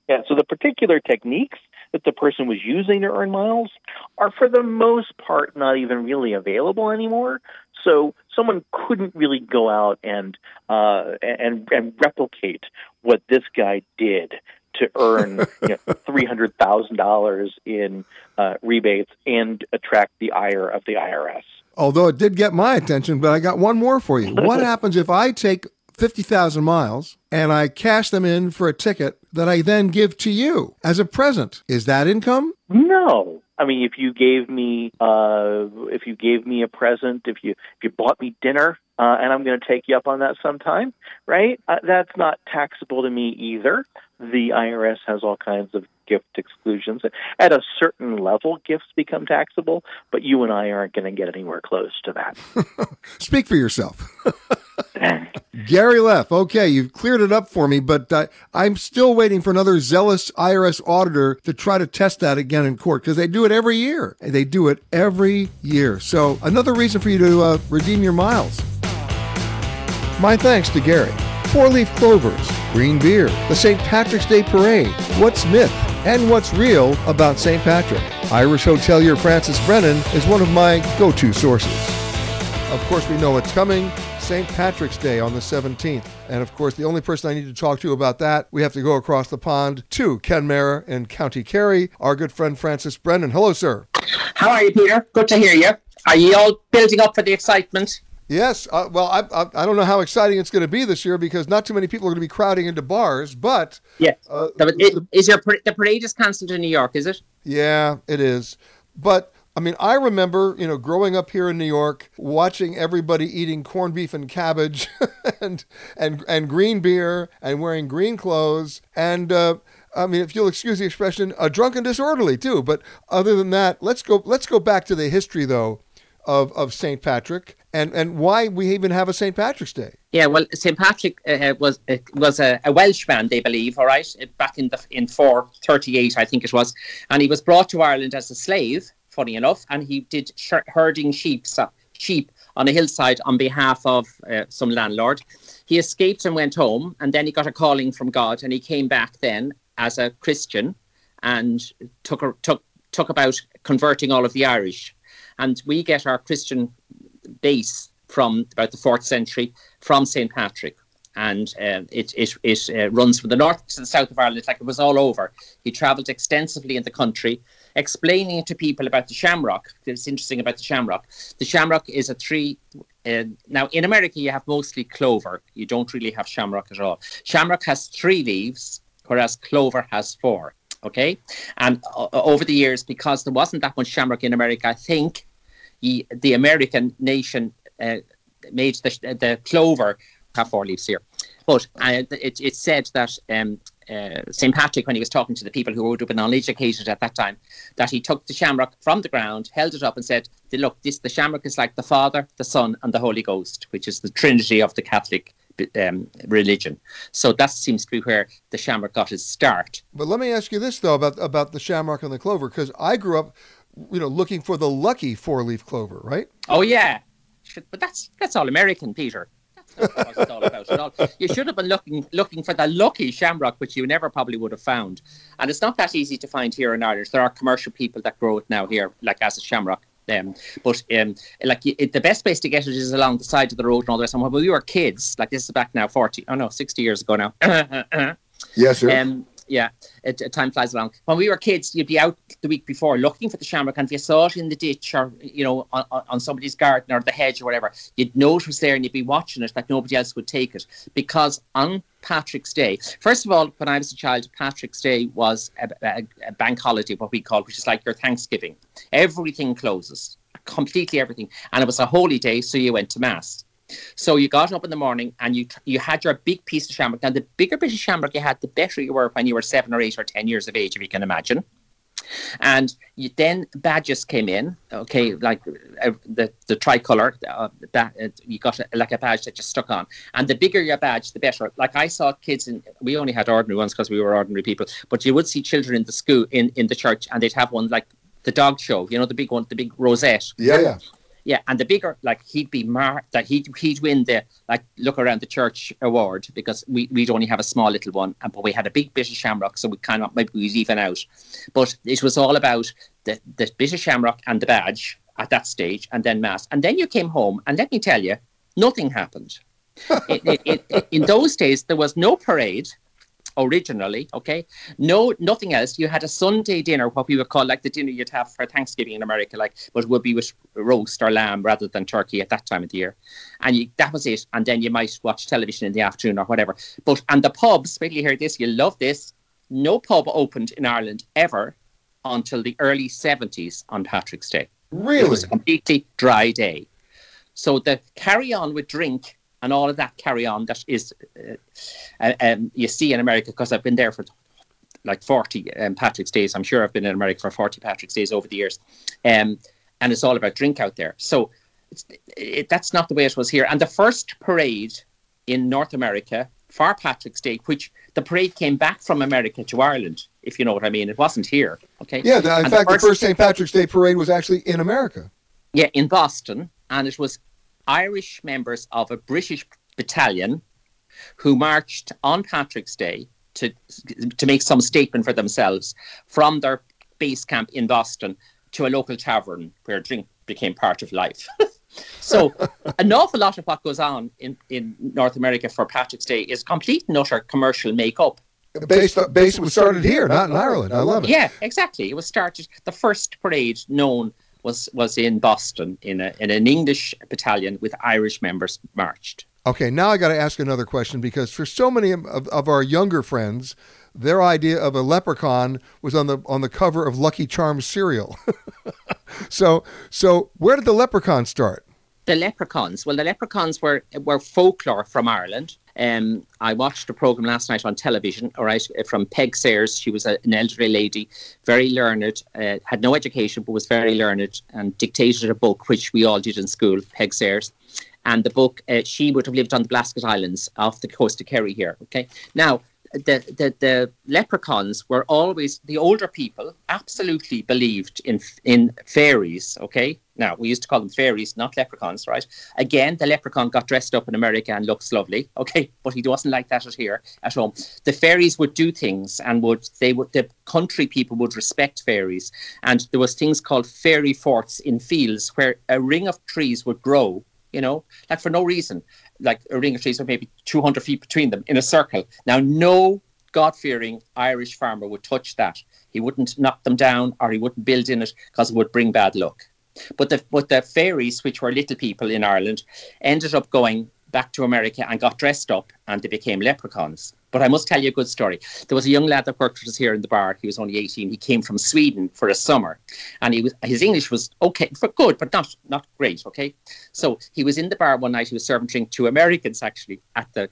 Speaker 5: Yeah, so the particular techniques that the person was using to earn miles are, for the most part, not even really available anymore. So someone couldn't really go out and uh, and and replicate what this guy did to earn you know, three hundred thousand dollars in uh, rebates and attract the ire of the IRS.
Speaker 1: Although it did get my attention, but I got one more for you. What happens if I take fifty thousand miles and I cash them in for a ticket that I then give to you as a present? Is that income?
Speaker 5: No. I mean, if you gave me, uh, if you gave me a present, if you if you bought me dinner, uh, and I'm going to take you up on that sometime, right? Uh, that's not taxable to me either. The IRS has all kinds of gift exclusions. At a certain level, gifts become taxable, but you and I aren't going to get anywhere close to that.
Speaker 1: Speak for yourself. Gary Leff. Okay, you've cleared it up for me, but uh, I'm still waiting for another zealous IRS auditor to try to test that again in court because they do it every year. They do it every year. So another reason for you to uh, redeem your miles. My thanks to Gary. Four leaf clovers, green beer, the St. Patrick's Day Parade, what's myth, and what's real about St. Patrick. Irish hotelier Francis Brennan is one of my go to sources. Of course, we know it's coming. St. Patrick's Day on the 17th. And of course, the only person I need to talk to about that, we have to go across the pond to Kenmare in County Kerry, our good friend Francis Brennan. Hello, sir.
Speaker 6: How are you, Peter? Good to hear you. Are you all building up for the excitement?
Speaker 1: Yes. Uh, well, I, I, I, don't know how exciting it's going to be this year because not too many people are going to be crowding into bars, but.
Speaker 6: Yeah. Uh, the, is your, the parade is cancelled in New York, is it?
Speaker 1: Yeah, it is. But I mean, I remember, you know, growing up here in New York, watching everybody eating corned beef and cabbage, and and and green beer, and wearing green clothes, and uh, I mean, if you'll excuse the expression, a drunken disorderly too. But other than that, let's go let's go back to the history though of of St. Patrick and and why we even have a St. Patrick's Day.
Speaker 6: Yeah, well, St. Patrick uh, was uh, was a, a, Welshman, they believe, all right, back in the in 438, I think it was, and he was brought to Ireland as a slave funny enough, and he did herding sheep, sheep on a hillside on behalf of uh, some landlord. He escaped and went home, and then he got a calling from God, and he came back then as a Christian and took a, took took about converting all of the Irish. And we get our Christian base from about the fourth century from St. Patrick. And uh, it it, it uh, runs from the north to the south of Ireland. It's like it was all over. He travelled extensively in the country explaining to people about the shamrock. It's interesting about the shamrock. The shamrock is a tree. Uh, now, in America, you have mostly clover. You don't really have shamrock at all. Shamrock has three leaves, whereas clover has four. Okay, and uh, over the years, because there wasn't that much shamrock in America, I think he, the American nation uh, made the, the clover have four leaves here. But uh, it, it's said that um, uh, St. Patrick, when he was talking to the people who would have been uneducated at that time, that he took the shamrock from the ground, held it up, and said, "Look, this the shamrock is like the Father, the Son, and the Holy Ghost, which is the Trinity of the Catholic." Um, religion. So that seems to be where the shamrock got its start.
Speaker 1: But let me ask you this though about about the shamrock and the clover, because I grew up, you know, looking for the lucky four leaf clover, right?
Speaker 6: Oh yeah, but that's that's all American, Peter That's what it's all about at all. You should have been looking looking for the lucky shamrock, which you never probably would have found. And it's not that easy to find here in Ireland. There are commercial people that grow it now here, like as a shamrock. Um, but um, like it, the best place to get it is along the side of the road and all this. And when we were kids, like this is back now forty, oh no, sixty years ago now.
Speaker 1: yes, sir.
Speaker 6: Um, yeah, it, it, time flies along. When we were kids, you'd be out the week before looking for the shamrock, and if you saw it in the ditch or you know on, on somebody's garden or the hedge or whatever, you'd know it was there and you'd be watching it that nobody else would take it because on Patrick's Day, first of all, when I was a child, Patrick's Day was a, a, a bank holiday, what we call, which is like your Thanksgiving. Everything closes, completely everything, and it was a holy day, so you went to mass. So you got up in the morning and you you had your big piece of shamrock. Now the bigger piece of shamrock you had, the better you were when you were seven or eight or ten years of age, if you can imagine. And you, then badges came in, okay, like uh, the the tricolour. Uh, uh, you got a, like a badge that just stuck on. And the bigger your badge, the better. Like I saw kids, and we only had ordinary ones because we were ordinary people. But you would see children in the school in in the church, and they'd have one like the dog show, you know, the big one, the big rosette.
Speaker 1: Yeah, yeah.
Speaker 6: Yeah, and the bigger, like he'd be marked that he'd he'd win the like look around the church award because we we'd only have a small little one, and but we had a big bit of shamrock, so we kind of maybe we'd even out. But it was all about the the bit of shamrock and the badge at that stage, and then mass, and then you came home, and let me tell you, nothing happened. it, it, it, in those days, there was no parade originally. Okay, no, nothing else. You had a Sunday dinner, what we would call like the dinner you'd have for Thanksgiving in America, like, but would be with roast or lamb rather than turkey at that time of the year, and you, that was it. And then you might watch television in the afternoon or whatever. But and the pubs, wait you hear this, you love this. No pub opened in Ireland ever until the early 70s on Patrick's Day.
Speaker 1: Really?
Speaker 6: It was a completely dry day. So the carry on with drink and all of that carry on that is uh, uh, um, you see in America because I've been there for like 40 um, Patrick's Days. I'm sure I've been in America for 40 Patrick's Days over the years. Um, and it's all about drink out there. So it, that's not the way it was here. And the first parade in North America for Patrick's Day, which the parade came back from America to Ireland, if you know what I mean. It wasn't here. Okay.
Speaker 1: Yeah, the, in
Speaker 6: And
Speaker 1: fact, the
Speaker 6: first-
Speaker 1: first St. Patrick's Day parade was actually in America.
Speaker 6: Yeah, in Boston, and it was Irish members of a British battalion who marched on Patrick's Day to to make some statement for themselves from their base camp in Boston to a local tavern where drink became part of life. so, an awful lot of what goes on in, in North America for Patrick's Day is complete and utter commercial make-up.
Speaker 1: Based, based, was started here, not in oh, Ireland. I love it.
Speaker 6: Yeah, exactly. It was started. The first parade known was was in Boston in a in an English battalion with Irish members marched.
Speaker 1: Okay, now I got to ask another question because for so many of, of our younger friends, their idea of a leprechaun was on the on the cover of Lucky Charms cereal. so, so where did the leprechaun start?
Speaker 6: The leprechauns. Well, the leprechauns were were folklore from Ireland. Um, I watched a program last night on television. All right, from Peig Sayers. She was a, an elderly lady, very learned, uh, had no education but was very learned, and dictated a book which we all did in school. Peig Sayers. And the book, uh, she would have lived on the Blasket Islands off the coast of Kerry here. Okay. Now, the, the, the leprechauns were always the older people absolutely believed in in fairies okay? Now we used to call them fairies not leprechauns right? Again the leprechaun got dressed up in america and looks lovely okay? But he wasn't like that at here at home. The fairies would do things and would they would the country people would respect fairies. And there was things called fairy forts in fields where a ring of trees would grow you know like for no reason like a ring of trees with maybe 200 feet between them in a circle. Now, no God fearing Irish farmer would touch that. He wouldn't knock them down or he wouldn't build in it because it would bring bad luck. But the, but the fairies, which were little people in Ireland, ended up going back to America and got dressed up and they became leprechauns. But I must tell you a good story. There was a young lad that worked with us here in the bar. He was only 18. He came from Sweden for a summer and he was his English was okay, for good, but not not great, okay? So he was in the bar one night. He was serving drink to Americans actually at the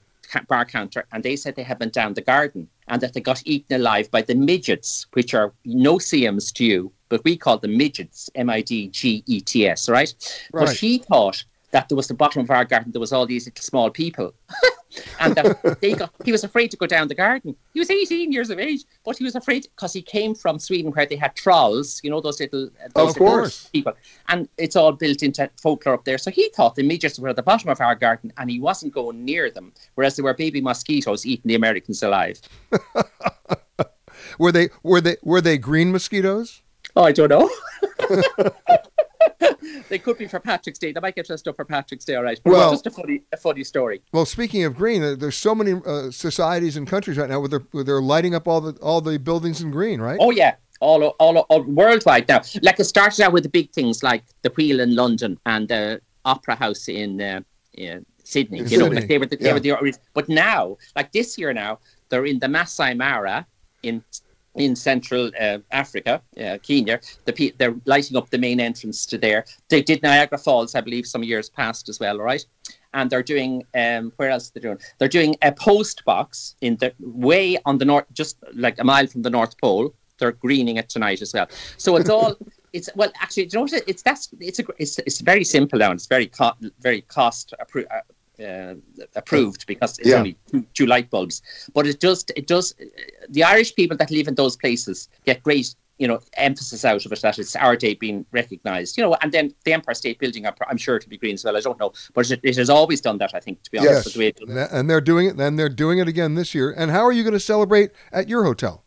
Speaker 6: bar counter and they said they had been down the garden and that they got eaten alive by the midgets, which are no CMs to you, but we call them midgets, M-I-D-G-E-T-S, right? But
Speaker 1: Right.
Speaker 6: he thought that there was the bottom of our garden, there was all these little small people. and that they got, he was afraid to go down the garden. He was 18 years of age, but he was afraid because he came from Sweden where they had trolls, you know, those little, uh, those
Speaker 1: Of
Speaker 6: little
Speaker 1: course.
Speaker 6: people. And it's all built into folklore up there. So he thought the midgets were at the bottom of our garden and he wasn't going near them, whereas there were baby mosquitoes eating the Americans alive.
Speaker 1: Were they were they were they green mosquitoes?
Speaker 6: Oh, I don't know. they could be for Patrick's Day. They might get dressed up for Patrick's Day, all right. But
Speaker 1: Well-
Speaker 6: just a funny, a funny story.
Speaker 1: Well, speaking of green, there's so many uh, societies and countries right now where they're, where they're lighting up all the all the buildings in green, right?
Speaker 6: Oh yeah, all, all all worldwide now. Like it started out with the big things like the Wheel in London and the Opera House in, uh, in Sydney.
Speaker 1: In
Speaker 6: you know, like they were the, they
Speaker 1: yeah.
Speaker 6: were the but now, like this year now, they're in the Masai Mara in in Central uh, Africa, uh, Kenya. The pe- they're lighting up the main entrance to there. They did Niagara Falls, I believe, some years past as well. right? And they're doing um, where else they're they doing? They're doing a post box in the way on the north, just like a mile from the North Pole. They're greening it tonight as well. So it's all it's well actually. Do you know what? It's that's it's a it's, it's very simple now. and It's very co- very cost appro- uh, approved because it's
Speaker 1: Yeah.
Speaker 6: only two, two light bulbs. But it does it does the Irish people that live in those places get great you know emphasis out of it that it's our day being recognised. You know, and then the Empire State Building, I'm I'm sure it'll be green as well. I don't know, but it, it has always done that. I think to be honest,
Speaker 1: Yes,
Speaker 6: with the
Speaker 1: and they're doing it. And they're doing it again this year. And how are you going to celebrate at your hotel?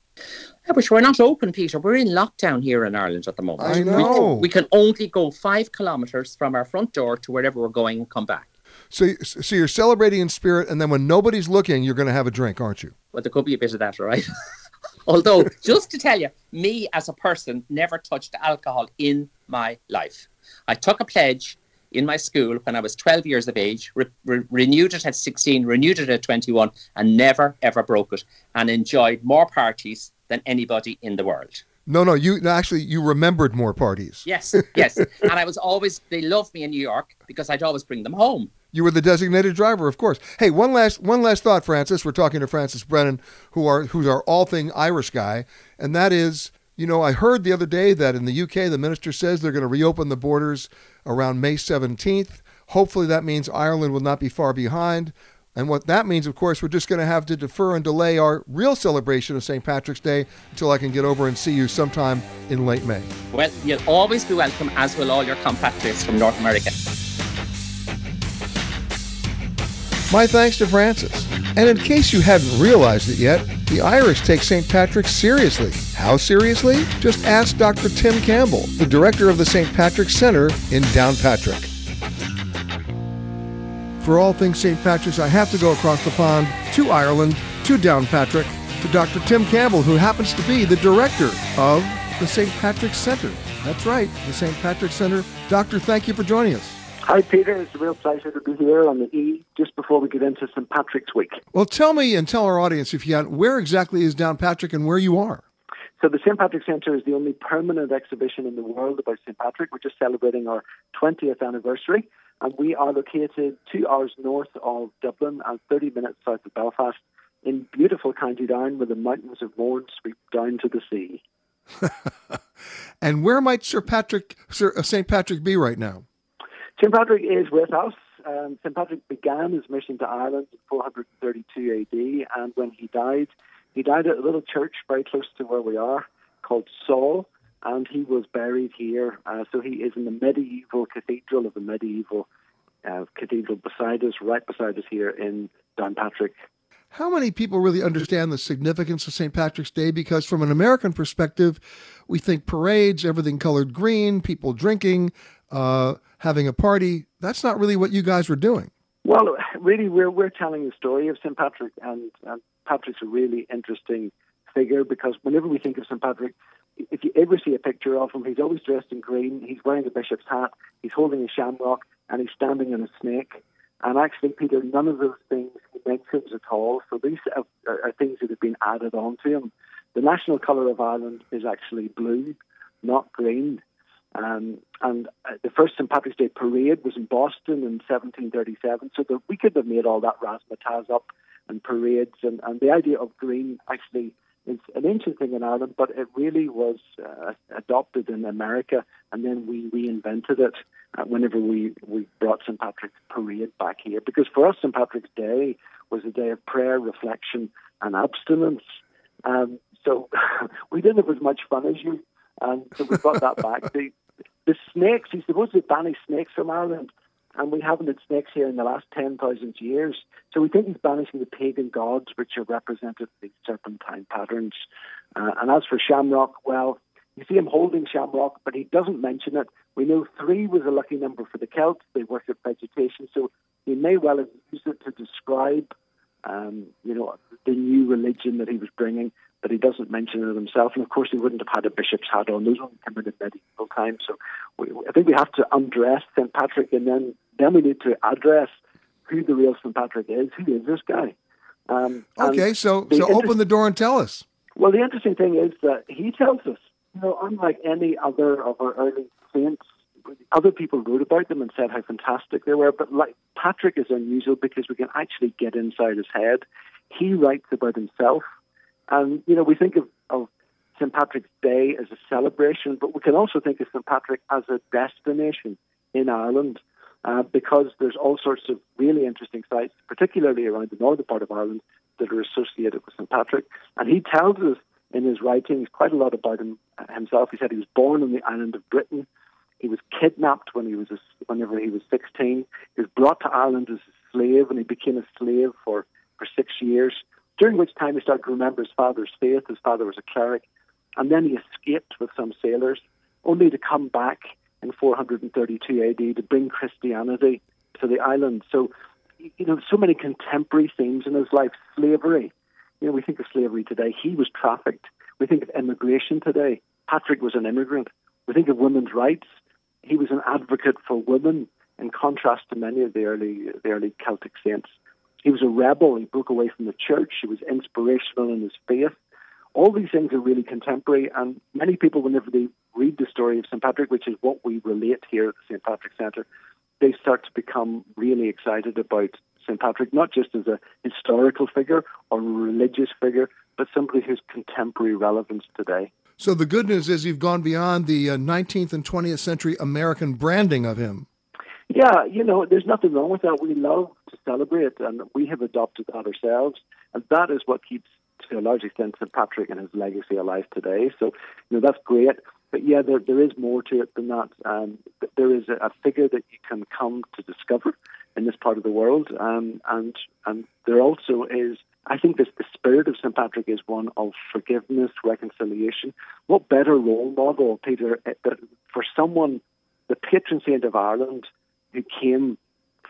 Speaker 6: Yeah, but we're not open, Peter. We're in lockdown here in Ireland at the moment.
Speaker 1: I
Speaker 6: We-
Speaker 1: know.
Speaker 6: We, can only go five kilometres from our front door to wherever we're going and come back.
Speaker 1: So, so you're celebrating in spirit, and then when nobody's looking, you're going to have a drink, aren't you?
Speaker 6: But there could be a bit of that, right? Although, just to tell you, me as a person never touched alcohol in my life. I took a pledge in my school when I was 12 years of age, re- re- renewed it at 16, renewed it at 21, and never, ever broke it, and enjoyed more parties than anybody in the world.
Speaker 1: No, no. You no, actually you remembered more parties.
Speaker 6: Yes, yes. and I was always, they loved me in New York because I'd always bring them home.
Speaker 1: You were the designated driver, of course. Hey, one last one last thought, Francis. We're talking to Francis Brennan, who are who's our all thing Irish guy, and that is, you know, I heard the other day that in the UK the minister says they're going to reopen the borders around May 17th. Hopefully that means Ireland will not be far behind. And what that means, of course, we're just going to have to defer and delay our real celebration of St. Patrick's Day until I can get over and see you sometime in late May.
Speaker 6: Well, you'll always be welcome, as will all your compatriots from North America.
Speaker 1: My thanks to Francis. And in case you hadn't realized it yet, the Irish take St. Patrick seriously. How seriously? Just ask Dr. Tim Campbell, the director of the St. Patrick Center in Downpatrick. For all things St. Patrick's, I have to go across the pond to Ireland, to Downpatrick, to Dr. Tim Campbell, who happens to be the director of the St. Patrick Center. That's right, the St. Patrick Center. Doctor, thank you for joining us.
Speaker 7: Hi, Peter. It's a real pleasure to be here on the E just before we get into St. Patrick's Week.
Speaker 1: Well, tell me and tell our audience, if you can, where exactly is Downpatrick and where you are?
Speaker 7: So, the St. Patrick Centre is the only permanent exhibition in the world about St. Patrick. We're just celebrating our 20th anniversary, and we are located two hours north of Dublin and 30 minutes south of Belfast in beautiful County Down, where the mountains of Mourne sweep down to the sea.
Speaker 1: and where might Sir Patrick, Sir uh, St. Patrick be right now?
Speaker 7: St. Patrick is with us. Um, St. Patrick began his mission to Ireland in 432 AD, and when he died, he died at a little church very close to where we are called Saul, and he was buried here. Uh, so he is in the medieval cathedral of the medieval uh, cathedral beside us, right beside us here in Downpatrick.
Speaker 1: How many people really understand the significance of St. Patrick's Day? Because from an American perspective, we think parades, everything colored green, people drinking, uh, having a party. That's not really what you guys were doing.
Speaker 7: Well, really, we're we're telling the story of St. Patrick, and, and Patrick's a really interesting figure because whenever we think of St. Patrick, if you ever see a picture of him, he's always dressed in green. He's wearing a bishop's hat. He's holding a shamrock, and he's standing on a snake. And actually, Peter, none of those things he mentions at all. So these are, are things that have been added on to him. The national colour of Ireland is actually blue, not green. Um, and uh, the first St. Patrick's Day parade was in Boston in 1737. So that we could have made all that razzmatazz up and parades. And, and the idea of green actually is an ancient thing in Ireland, but it really was uh, adopted in America. And then we reinvented it uh, whenever we, we brought St. Patrick's Parade back here. Because for us, St. Patrick's Day was a day of prayer, reflection, and abstinence. Um, so we didn't have as much fun as you. And so we've got that back. The, the snakes, he's supposed to banish snakes from Ireland, and we haven't had snakes here in the last 10,000 years. So we think he's banishing the pagan gods, which are represented in these serpentine patterns. Uh, and as for Shamrock, well, you see him holding Shamrock, but he doesn't mention it. We know three was a lucky number for the Celts. They worship vegetation, so he may well have used it to describe, um, you know, the new religion that he was bringing but he doesn't mention it himself. And of course, he wouldn't have had a bishop's hat on. Those only came in medieval times. So we, I think we have to undress St. Patrick and then, then we need to address who the real St. Patrick is. Who is this guy?
Speaker 1: Um, okay, so, so open the door and tell us.
Speaker 7: Well, the interesting thing is that he tells us, you know, unlike any other of our early saints, other people wrote about them and said how fantastic they were, but like Patrick is unusual because we can actually get inside his head. He writes about himself and, you know, we think of, of St. Patrick's Day as a celebration, but we can also think of St. Patrick as a destination in Ireland uh, because there's all sorts of really interesting sites, particularly around the northern part of Ireland, that are associated with St. Patrick. And he tells us in his writings quite a lot about him uh, himself. He said he was born on the island of Britain. He was kidnapped when he was a, whenever he was 16. He was brought to Ireland as a slave, and he became a slave for, for six years during which time he started to remember his father's faith. His father was a cleric. And then he escaped with some sailors, only to come back in 432 AD to bring Christianity to the island. So, you know, so many contemporary themes in his life. Slavery. You know, we think of slavery today. He was trafficked. We think of immigration today. Patrick was an immigrant. We think of women's rights. He was an advocate for women, in contrast to many of the early the early Celtic saints. He was a rebel. He broke away from the church. He was inspirational in his faith. All these things are really contemporary, and many people, whenever they read the story of St. Patrick, which is what we relate here at the St. Patrick Centre, they start to become really excited about St. Patrick, not just as a historical figure or religious figure, but somebody who's contemporary relevance today.
Speaker 1: So the good news is you've gone beyond the uh, 19th and 20th century American branding of him.
Speaker 7: Yeah, you know, there's nothing wrong with that. We love to celebrate, and we have adopted that ourselves, and that is what keeps, to a large extent, St Patrick and his legacy alive today. So, you know, that's great. But yeah, there, there is more to it than that. Um, there is a, a figure that you can come to discover in this part of the world, um, and and there also is I think this, the spirit of St. Patrick is one of forgiveness, reconciliation. What better role model, Peter, eh, for someone, the patron saint of Ireland, who came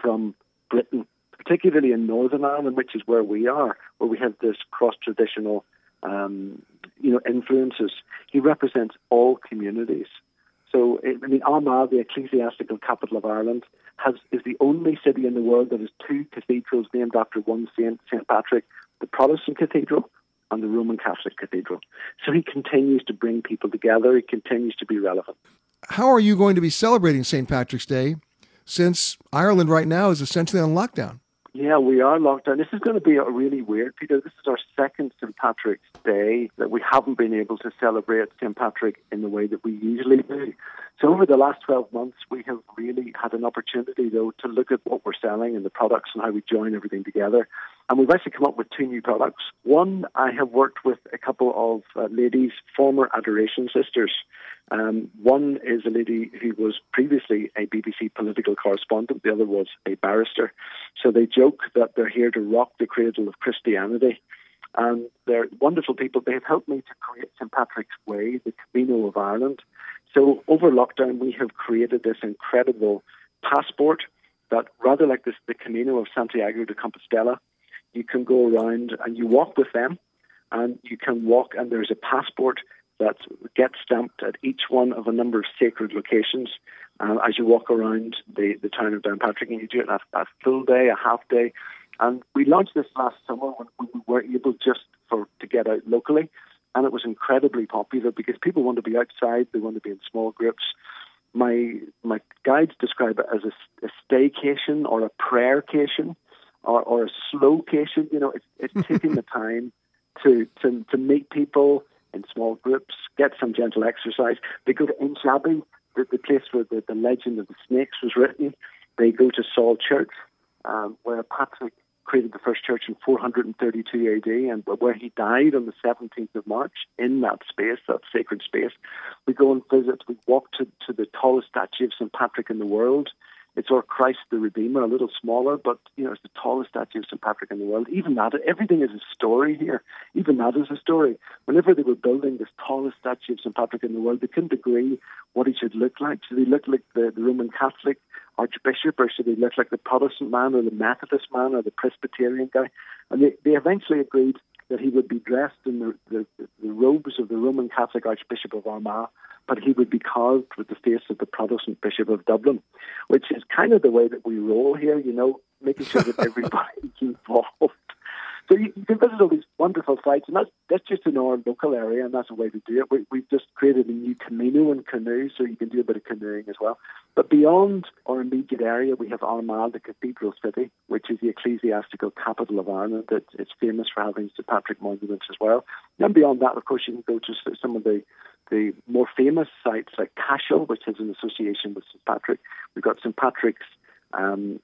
Speaker 7: from Britain, particularly in Northern Ireland, which is where we are, where we have this cross-traditional, um, you know, influences. He represents all communities. So, I mean, Armagh, the ecclesiastical capital of Ireland, has is the only city in the world that has two cathedrals named after one saint, St. Patrick, the Protestant cathedral and the Roman Catholic cathedral. So he continues to bring people together. He continues to be relevant.
Speaker 1: How are you going to be celebrating St. Patrick's Day since Ireland right now is essentially on lockdown?
Speaker 7: Yeah, we are locked down. This is going to be a really weird, Peter. This is our second St. Patrick's Day that we haven't been able to celebrate St. Patrick in the way that we usually do. So over the last 12 months, we have really had an opportunity, though, to look at what we're selling and the products and how we join everything together. And we've actually come up with two new products. One, I have worked with a couple of uh, ladies, former Adoration Sisters, um, one is a lady who was previously a BBC political correspondent, the other was a barrister. So they joke that they're here to rock the cradle of Christianity. And they're wonderful people. They have helped me to create St. Patrick's Way, the Camino of Ireland. So over lockdown, we have created this incredible passport that, rather like this, the Camino of Santiago de Compostela, you can go around and you walk with them, and you can walk, and there's a passport that get stamped at each one of a number of sacred locations uh, as you walk around the, the town of Downpatrick, and you do it a, a full day, a half day. And we launched this last summer when, when we were able just for to get out locally, and it was incredibly popular because people want to be outside, they want to be in small groups. My my guides describe it as a, a staycation or a prayercation or, or a slowcation. You know, it's, it's taking the time to, to to meet people in small groups, get some gentle exercise. They go to Inch Abbey, the, the place where the, the legend of the snakes was written. They go to Saul Church, um, where Patrick created the first church in 432 AD, and where he died on the 17th of March in that space, that sacred space. We go and visit. We walk to, to the tallest statue of St. Patrick in the world. It's our Christ the Redeemer, a little smaller, but you know it's the tallest statue of St Patrick in the world. Even that, everything is a story here. Even that is a story. Whenever they were building this tallest statue of St Patrick in the world, they couldn't agree what he should look like. Should he look like the, the Roman Catholic Archbishop, or should he look like the Protestant man, or the Methodist man, or the Presbyterian guy? And they, they eventually agreed that he would be dressed in the, the, the robes of the Roman Catholic Archbishop of Armagh but he would be carved with the face of the Protestant Bishop of Dublin, which is kind of the way that we roll here, you know, making sure that everybody's involved. So you, you, can visit all these wonderful sites, and that's that's just in our local area, and that's a way to do it. We, we've just created a new Camino and canoe, so you can do a bit of canoeing as well. But beyond our immediate area, we have Armagh, the cathedral city, which is the ecclesiastical capital of Ireland. It's, it's famous for having St Patrick monuments as well. And beyond that, of course, you can go to some of the the more famous sites like Cashel, which has an association with St Patrick. We've got St Patrick's um,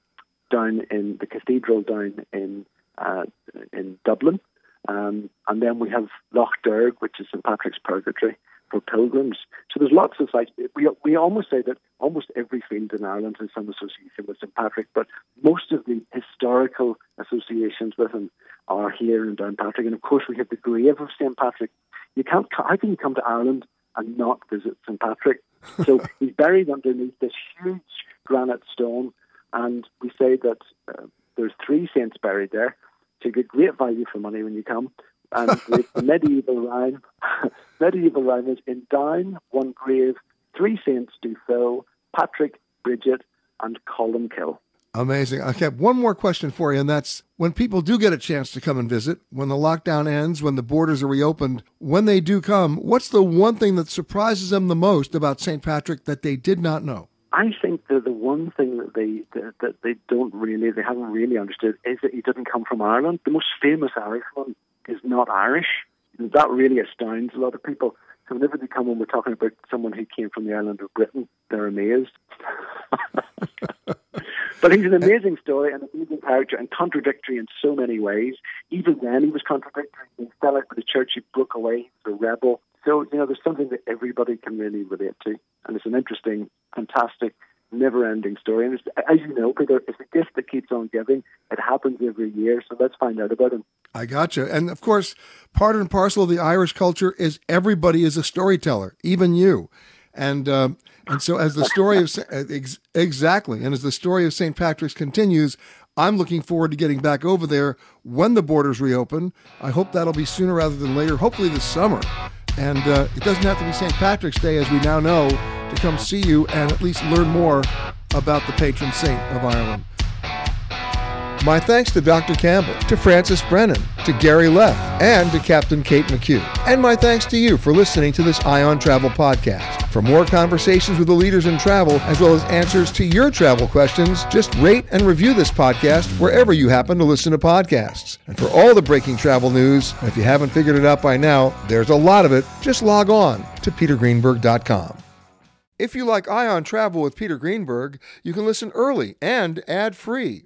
Speaker 7: down in the cathedral down in uh, in Dublin, um, and then we have Lough Derg, which is St Patrick's Purgatory for pilgrims. So there's lots of sites. We we almost say that almost every field in Ireland has some association with St Patrick, but most of the historical associations with him are here in Downpatrick, and of course we have the grave of St Patrick. You can't. How can you come to Ireland and not visit St Patrick. So he's buried underneath this huge granite stone, and we say that uh, there's three saints buried there. So you get great value for money when you come. And the, the medieval rhyme, medieval rhyme is in down one grave, three saints do fill, Patrick, Bridget, and Columkill.
Speaker 1: Amazing. I have one more question for you, and that's when people do get a chance to come and visit, when the lockdown ends, when the borders are reopened, when they do come, what's the one thing that surprises them the most about St. Patrick that they did not know?
Speaker 7: I think that the one thing that they that, that they don't really, they haven't really understood is that he didn't come from Ireland. The most famous Irishman is not Irish. That really astounds a lot of people. So whenever they come and we're talking about someone who came from the island of Britain, they're amazed. But he's an amazing story, an amazing character, and contradictory in so many ways. Even then, he was contradictory. He fell out with the church. He broke away. He was a rebel. So you know, there's something that everybody can really relate to, and it's an interesting, fantastic never-ending story. And as you know, Peter, it's a gift that keeps on giving. It happens every year, so let's find out about him.
Speaker 1: I gotcha. And of course, part and parcel of the Irish culture is everybody is a storyteller, even you. And um, and so as the story of uh, ex- exactly, and as the story of St. Patrick's continues, I'm looking forward to getting back over there when the borders reopen. I hope that'll be sooner rather than later. Hopefully this summer. And uh, it doesn't have to be St. Patrick's Day, as we now know, to come see you and at least learn more about the patron saint of Ireland. My thanks to Dr. Campbell, to Francis Brennan, to Gary Leff, and to Captain Kate McHugh. And my thanks to you for listening to this Eye on Travel podcast. For more conversations with the leaders in travel, as well as answers to your travel questions, just rate and review this podcast wherever you happen to listen to podcasts. And for all the breaking travel news, if you haven't figured it out by now, there's a lot of it. Just log on to petergreenberg.com. If you like Eye on Travel with Peter Greenberg, you can listen early and ad-free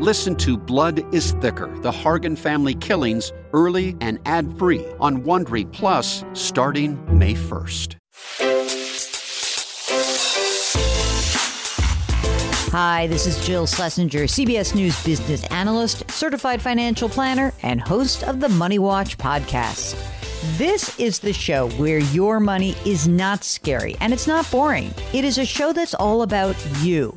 Speaker 8: Listen to Blood is Thicker The Hargan Family Killings early and ad free on Wondery Plus starting May 1st.
Speaker 9: Hi, this is Jill Schlesinger, CBS News business analyst, certified financial planner, and host of the Money Watch podcast. This is the show where your money is not scary and it's not boring. It is a show that's all about you.